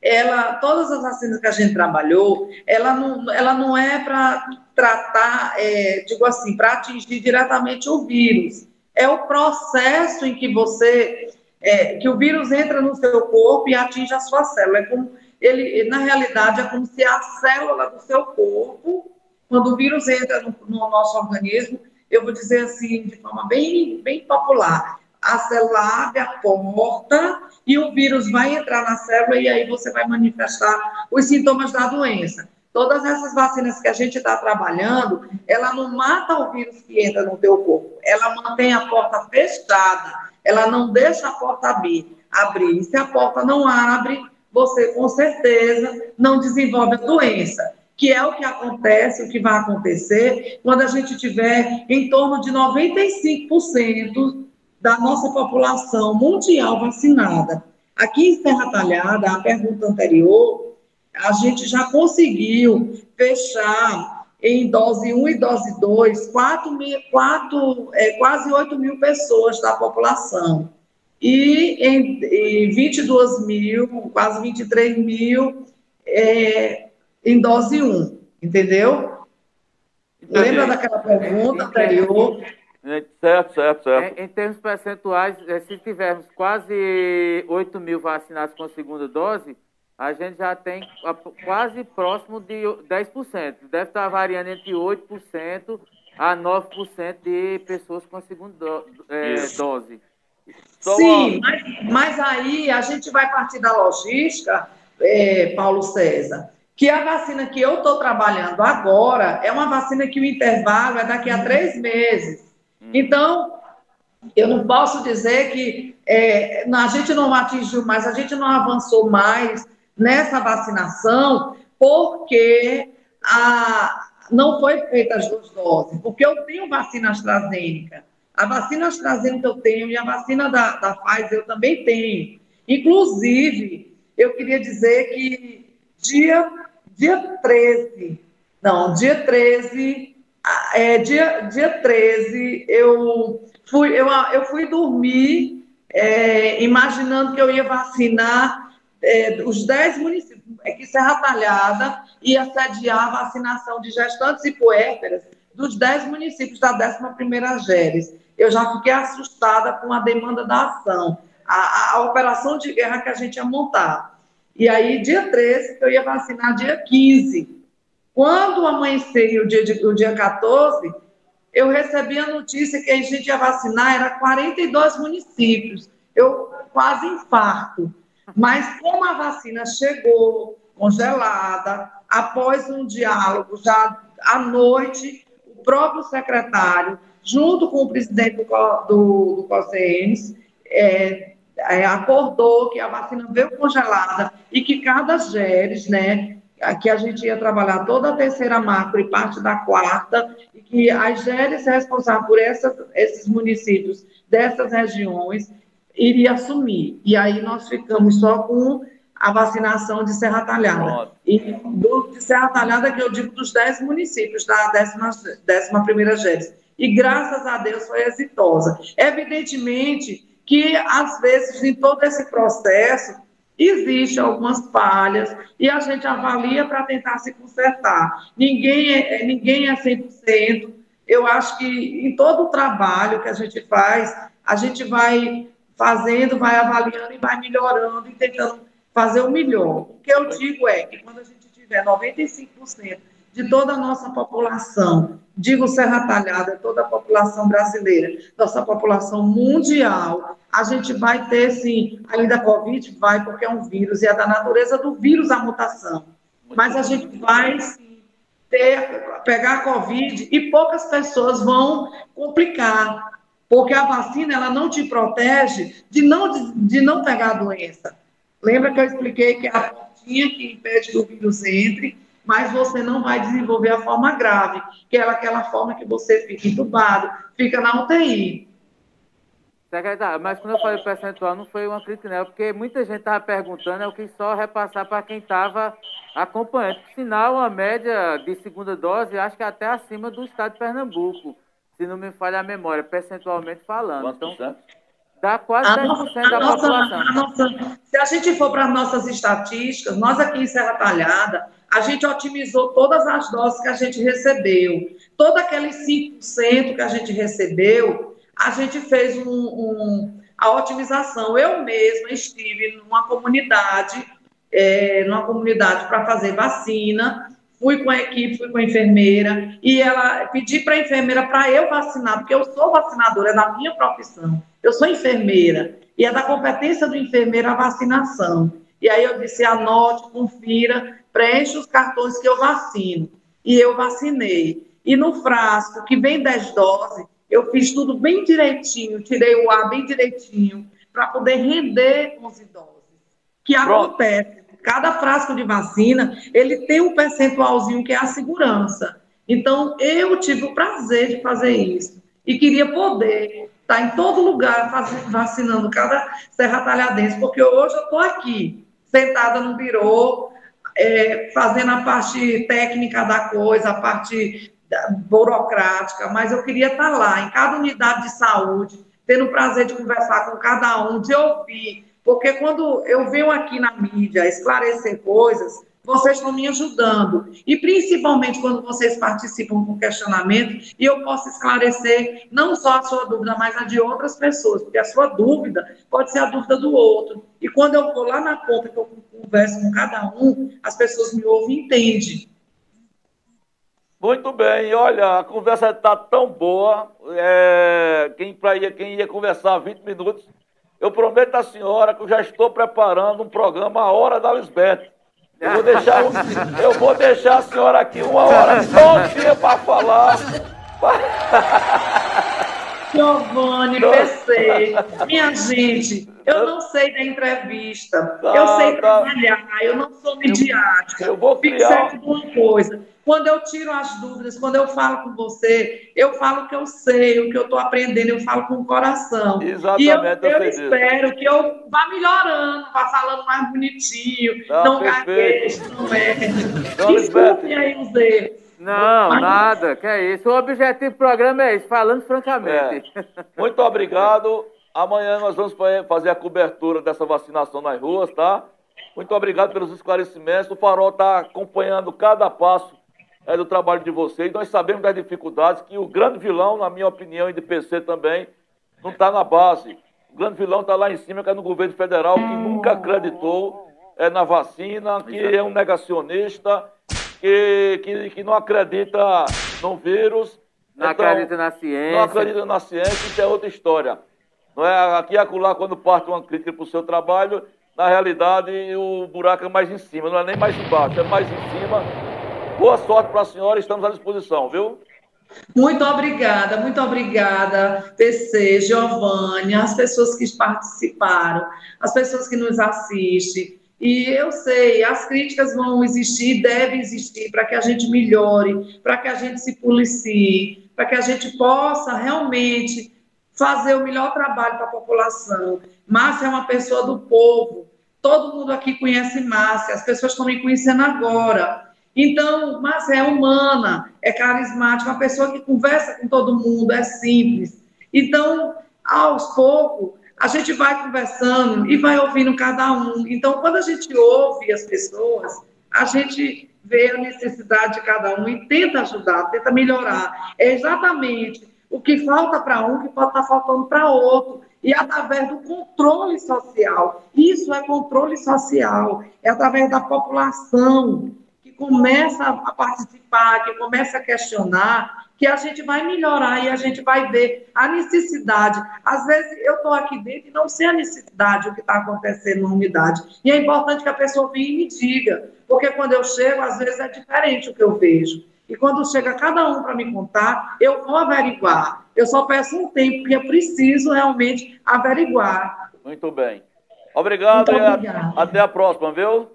ela, todas as vacinas que a gente trabalhou, ela não, ela não é para tratar, é, digo assim, para atingir diretamente o vírus. É o processo em que você, é, que o vírus entra no seu corpo e atinge a sua célula. É como ele, na realidade, é como se a célula do seu corpo, quando o vírus entra no, no nosso organismo, eu vou dizer assim, de forma bem, bem popular, a célula abre a porta e o vírus vai entrar na célula e aí você vai manifestar os sintomas da doença. Todas essas vacinas que a gente está trabalhando, ela não mata o vírus que entra no teu corpo, ela mantém a porta fechada, ela não deixa a porta abrir. abrir. E se a porta não abre, você com certeza não desenvolve a doença, que é o que acontece, o que vai acontecer quando a gente tiver em torno de 95% da nossa população mundial vacinada. Aqui em Serra Talhada, a pergunta anterior, a gente já conseguiu fechar em dose 1 e dose 2 4 mil, 4, é, quase 8 mil pessoas da população. E em, em 22 mil, quase 23 mil é, em dose 1, entendeu? Lembra daquela pergunta anterior? Certo, certo, certo. Em, em termos percentuais, se tivermos quase 8 mil vacinados com a segunda dose, a gente já tem quase próximo de 10%. Deve estar variando entre 8% a 9% de pessoas com a segunda do- Isso. dose. Só Sim, mas, mas aí a gente vai partir da logística, é, Paulo César, que a vacina que eu estou trabalhando agora é uma vacina que o intervalo é daqui a três meses. Então, eu não posso dizer que é, a gente não atingiu mais, a gente não avançou mais nessa vacinação, porque a, não foi feita as duas doses, porque eu tenho vacina AstraZeneca. A vacina AstraZeneca eu tenho e a vacina da, da Pfizer eu também tenho. Inclusive, eu queria dizer que dia, dia 13, não, dia 13, ah, é, dia, dia 13, eu fui, eu, eu fui dormir é, imaginando que eu ia vacinar é, os 10 municípios, é que Serra Talhada ia sediar a vacinação de gestantes e puérperas dos 10 municípios da 11ª GERES. Eu já fiquei assustada com a demanda da ação, a, a, a, operação de guerra que a gente ia montar. E aí, dia 13, eu ia vacinar dia 15. Quando amanheceu o dia, o dia 14, eu recebi a notícia que a gente ia vacinar, era 42 municípios. Eu quase infarto. Mas como a vacina chegou congelada, após um diálogo já à noite, o próprio secretário, junto com o presidente do, do, do é, é, acordou que a vacina veio congelada e que cada GERES, né, que a gente ia trabalhar toda a terceira macro e parte da quarta, e que as GERES responsáveis por esses municípios dessas regiões iria assumir. E aí nós ficamos só com a vacinação de Serra Talhada. E do, de Serra Talhada, que eu digo dos 10 municípios da 11 primeira GERES. E graças a Deus foi exitosa. Evidentemente que, às vezes, em todo esse processo, Existem algumas falhas e a gente avalia para tentar se consertar. Ninguém é, é ninguém é 100%. Eu acho que em todo o trabalho que a gente faz, a gente vai fazendo, vai avaliando e vai melhorando e tentando fazer o melhor. O que eu digo é que quando a gente tiver 95% de toda a nossa população, digo Serra Talhada, toda a população brasileira, nossa população mundial, a gente vai ter, sim, ainda Covid, vai, porque é um vírus, e é da natureza do vírus a mutação. Mas a gente vai, sim, ter, pegar a Covid e poucas pessoas vão complicar, porque a vacina, ela não te protege de não, de, não pegar a doença. Lembra que eu expliquei que é a portinha que impede que o vírus entre, mas você não vai desenvolver a forma grave, que é aquela forma que você fica entubado, fica na UTI. Secretário, mas quando eu falei percentual, não foi uma crítica, não, porque muita gente estava perguntando, eu quis só repassar para quem estava acompanhando. Sinal, uma média de segunda dose, acho que até acima do estado de Pernambuco, se não me falha a memória, percentualmente falando. Quanto então, dá quase a 10% nossa, da nossa, população. A nossa, se a gente for para as nossas estatísticas, nós aqui em Serra Talhada, a gente otimizou todas as doses que a gente recebeu. Todo aqueles 5% que a gente recebeu, a gente fez um, um, a otimização. Eu mesma estive numa comunidade, é, numa comunidade para fazer vacina, fui com a equipe, fui com a enfermeira, e ela pedi para a enfermeira para eu vacinar, porque eu sou vacinadora, é da minha profissão. Eu sou enfermeira, e é da competência do enfermeiro a vacinação. E aí eu disse, anote, confira, preenche os cartões que eu vacino. E eu vacinei. E no frasco, que vem 10 doses, eu fiz tudo bem direitinho, tirei o ar bem direitinho, para poder render com os idosos. Que Pronto. acontece, cada frasco de vacina, ele tem um percentualzinho que é a segurança. Então, eu tive o prazer de fazer isso. E queria poder estar em todo lugar vacinando cada serra talhadense, porque hoje eu estou aqui, sentada no birô, é, fazendo a parte técnica da coisa, a parte burocrática, mas eu queria estar lá, em cada unidade de saúde, tendo o prazer de conversar com cada um, de ouvir, porque quando eu venho aqui na mídia esclarecer coisas, vocês estão me ajudando. E principalmente quando vocês participam com questionamento, e eu posso esclarecer não só a sua dúvida, mas a de outras pessoas, porque a sua dúvida pode ser a dúvida do outro. E quando eu vou lá na ponta, que eu converso com cada um, as pessoas me ouvem e entendem. Muito bem, olha, a conversa está tão boa. É, quem, pra, quem ia conversar 20 minutos, eu prometo à senhora que eu já estou preparando um programa A Hora da Lisbeth. Eu vou deixar, eu vou deixar a senhora aqui uma hora todinha para falar. (laughs) Giovanni, PC, minha gente, eu não sei da entrevista, tá, eu sei tá. trabalhar, eu não sou midiática. Eu, eu vou criar... Fique uma coisa, quando eu tiro as dúvidas, quando eu falo com você, eu falo o que eu sei, o que eu estou aprendendo, eu falo com o coração. Exatamente, e eu, eu espero que eu vá melhorando, vá falando mais bonitinho, tá, não gagueje, não é. Desculpe aí os erros. Não, Mas... nada, que é isso. O objetivo do programa é esse, falando francamente. É. Muito obrigado. Amanhã nós vamos fazer a cobertura dessa vacinação nas ruas, tá? Muito obrigado pelos esclarecimentos. O Farol está acompanhando cada passo é, do trabalho de vocês. Nós sabemos das dificuldades, que o grande vilão, na minha opinião, e de PC também, não está na base. O grande vilão está lá em cima, que é no governo federal, que nunca acreditou é, na vacina, que é um negacionista, que, que, que não acredita no vírus. Não então, acredita na ciência. Não acredita na ciência, isso é outra história. Não é aqui e acolá, quando parte uma crítica para o seu trabalho, na realidade o buraco é mais em cima, não é nem mais embaixo, é mais em cima. Boa sorte para a senhora, estamos à disposição, viu? Muito obrigada, muito obrigada, PC, Giovanni, as pessoas que participaram, as pessoas que nos assistem. E eu sei, as críticas vão existir, devem existir, para que a gente melhore, para que a gente se policie, para que a gente possa realmente fazer o melhor trabalho para a população. Márcia é uma pessoa do povo. Todo mundo aqui conhece Márcia, as pessoas estão me conhecendo agora. Então, Márcia é humana, é carismática, uma pessoa que conversa com todo mundo, é simples. Então, aos poucos, a gente vai conversando e vai ouvindo cada um. Então, quando a gente ouve as pessoas, a gente vê a necessidade de cada um e tenta ajudar, tenta melhorar. É exatamente o que falta para um que pode estar tá faltando para outro. E através do controle social. Isso é controle social. É através da população que começa a participar, que começa a questionar, que a gente vai melhorar e a gente vai ver a necessidade. Às vezes eu estou aqui dentro e não sei a necessidade, o que está acontecendo na unidade. E é importante que a pessoa venha e me diga, porque quando eu chego, às vezes é diferente o que eu vejo. E quando chega cada um para me contar, eu vou averiguar. Eu só peço um tempo, porque eu preciso realmente averiguar. Muito bem. Obrigado, e até a próxima, viu?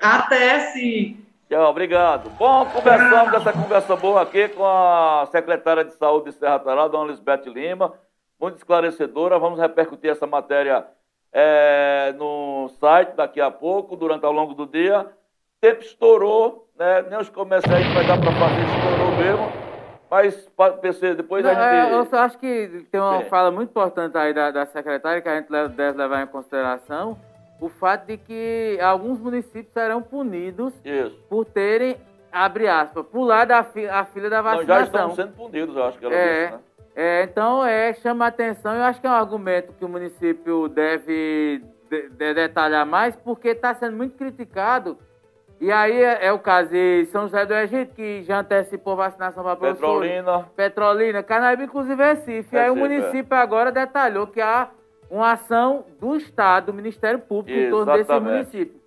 Até sim. Tchau, obrigado. Bom, conversamos essa conversa boa aqui com a secretária de Saúde de Serra Talhada, dona Lisbeth Lima, muito esclarecedora. Vamos repercutir essa matéria é, no site daqui a pouco, durante ao longo do dia. Tempo estourou, né? Nem os comerciais vai dar para fazer, estourou mesmo. Mas, PC, depois Não, a gente. É, eu só acho que tem uma Sim. fala muito importante aí da, da secretária que a gente deve levar em consideração. O fato de que alguns municípios serão punidos Isso. por terem, abre aspas, pulado a, fi, a fila da vacinação. Não, já estão sendo punidos, eu acho que ela é, disse, né? É, então, é, chama atenção. Eu acho que é um argumento que o município deve de, de detalhar mais, porque está sendo muito criticado e aí é, é, o caso de São José do Egito, que já antecipou vacinação para. Petrolina. Petrolina, Canaíba, inclusive Recife. Recife. Aí o município é. agora detalhou que há uma ação do Estado, do Ministério Público, em torno desse município.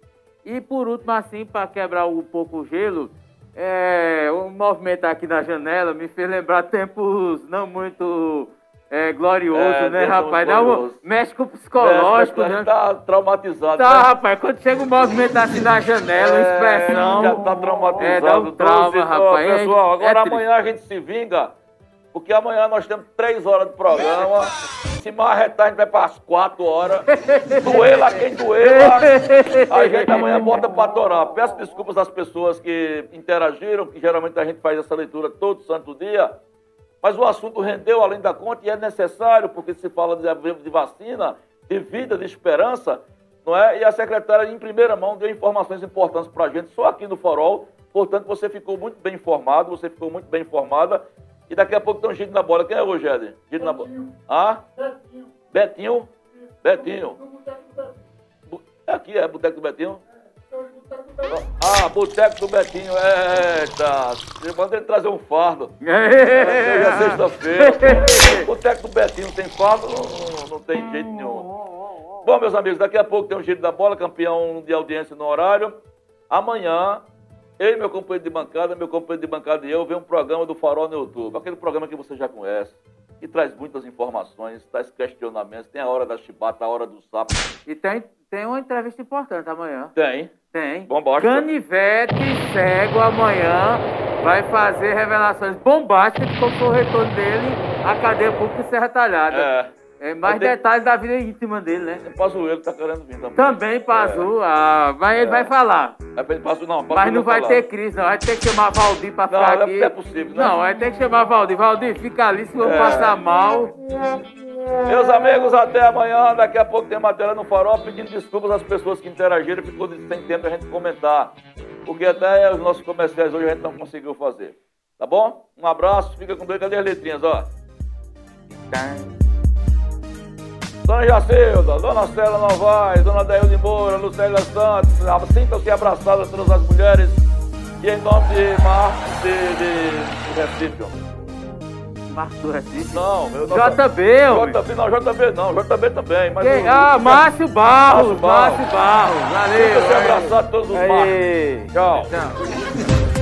E por último, assim, para quebrar um pouco o gelo, é, o movimento aqui na janela me fez lembrar tempos não muito é glorioso, é, né, rapaz? Dá um, mexe com o psicológico, mexe, né? Tá traumatizado. Tá, né? rapaz. Quando chega um movimento assim na janela, é, expressão. Já tá traumatizado. É, dá um trauma, rapaz. É, pessoal, agora é amanhã a gente se vinga, porque amanhã nós temos três horas de programa. Se marretar, a gente vai para as quatro horas. Doela quem doela. A gente amanhã bota para torar. Peço desculpas às pessoas que interagiram, que geralmente a gente faz essa leitura todo santo dia. Mas o assunto rendeu além da conta e é necessário, porque se fala de vacina, de vida, de esperança, não é? E a secretária, em primeira mão, deu informações importantes para a gente, só aqui no Farol. Portanto, você ficou muito bem informado, você ficou muito bem informada. E daqui a pouco tem um giro na bola. Quem é hoje, Ed? Giro na bola. Ah? Betinho. Betinho? Betinho. Aqui é Boteco do Betinho? Ah, Boteco do Betinho, eita. Manda ele trazer um fardo. É, (laughs) hoje é sexta-feira. (laughs) Boteco do Betinho tem fardo? Não, não tem jeito nenhum. Bom, meus amigos, daqui a pouco tem um giro da bola, campeão de audiência no horário. Amanhã, eu e meu companheiro de bancada, meu companheiro de bancada e eu, vem um programa do Farol no YouTube. Aquele programa que você já conhece que traz muitas informações, traz questionamentos, tem a hora da chibata, a hora do sapo. E tem, tem uma entrevista importante amanhã. Tem. Tem. Bombástica. Canivete Cego amanhã vai fazer revelações bombásticas foi o retorno dele à cadeia pública de Serra Talhada. É. É, mais detalhes da vida íntima dele, né? Pazuello tá querendo vir também. Também Pazu, é. ah, mas ele é. vai falar. É, Pazu, não, Pazu mas não vai falar. ter crise, não. Vai ter que chamar Valdir pra ficar não, aqui. Não, é possível, né? Não, vai ter que chamar Valdir. Valdir, fica ali, se eu é. passar mal. Meus amigos, até amanhã. Daqui a pouco tem matéria no farol pedindo desculpas às pessoas que interagiram ficou sem tempo a gente comentar. Porque até os nossos comerciais hoje a gente não conseguiu fazer. Tá bom? Um abraço, fica com Deus. Cadê as letrinhas, ó? Dona Jacilda, Dona Célia Novaes, Dona Deilde Moura, Lucélia Santos, sintam-se abraçadas todas as mulheres e em nome de Marcos de, de, de Recife. Marcos do Recife? Não, meu JB, homem. JB não, JB não, JB também. Mas Quem? Ah, Márcio Barros, Márcio Barros. Márcio Barros. Valeu. Sintam-se valeu. abraçados todos os. Marcos. Tchau. Tchau.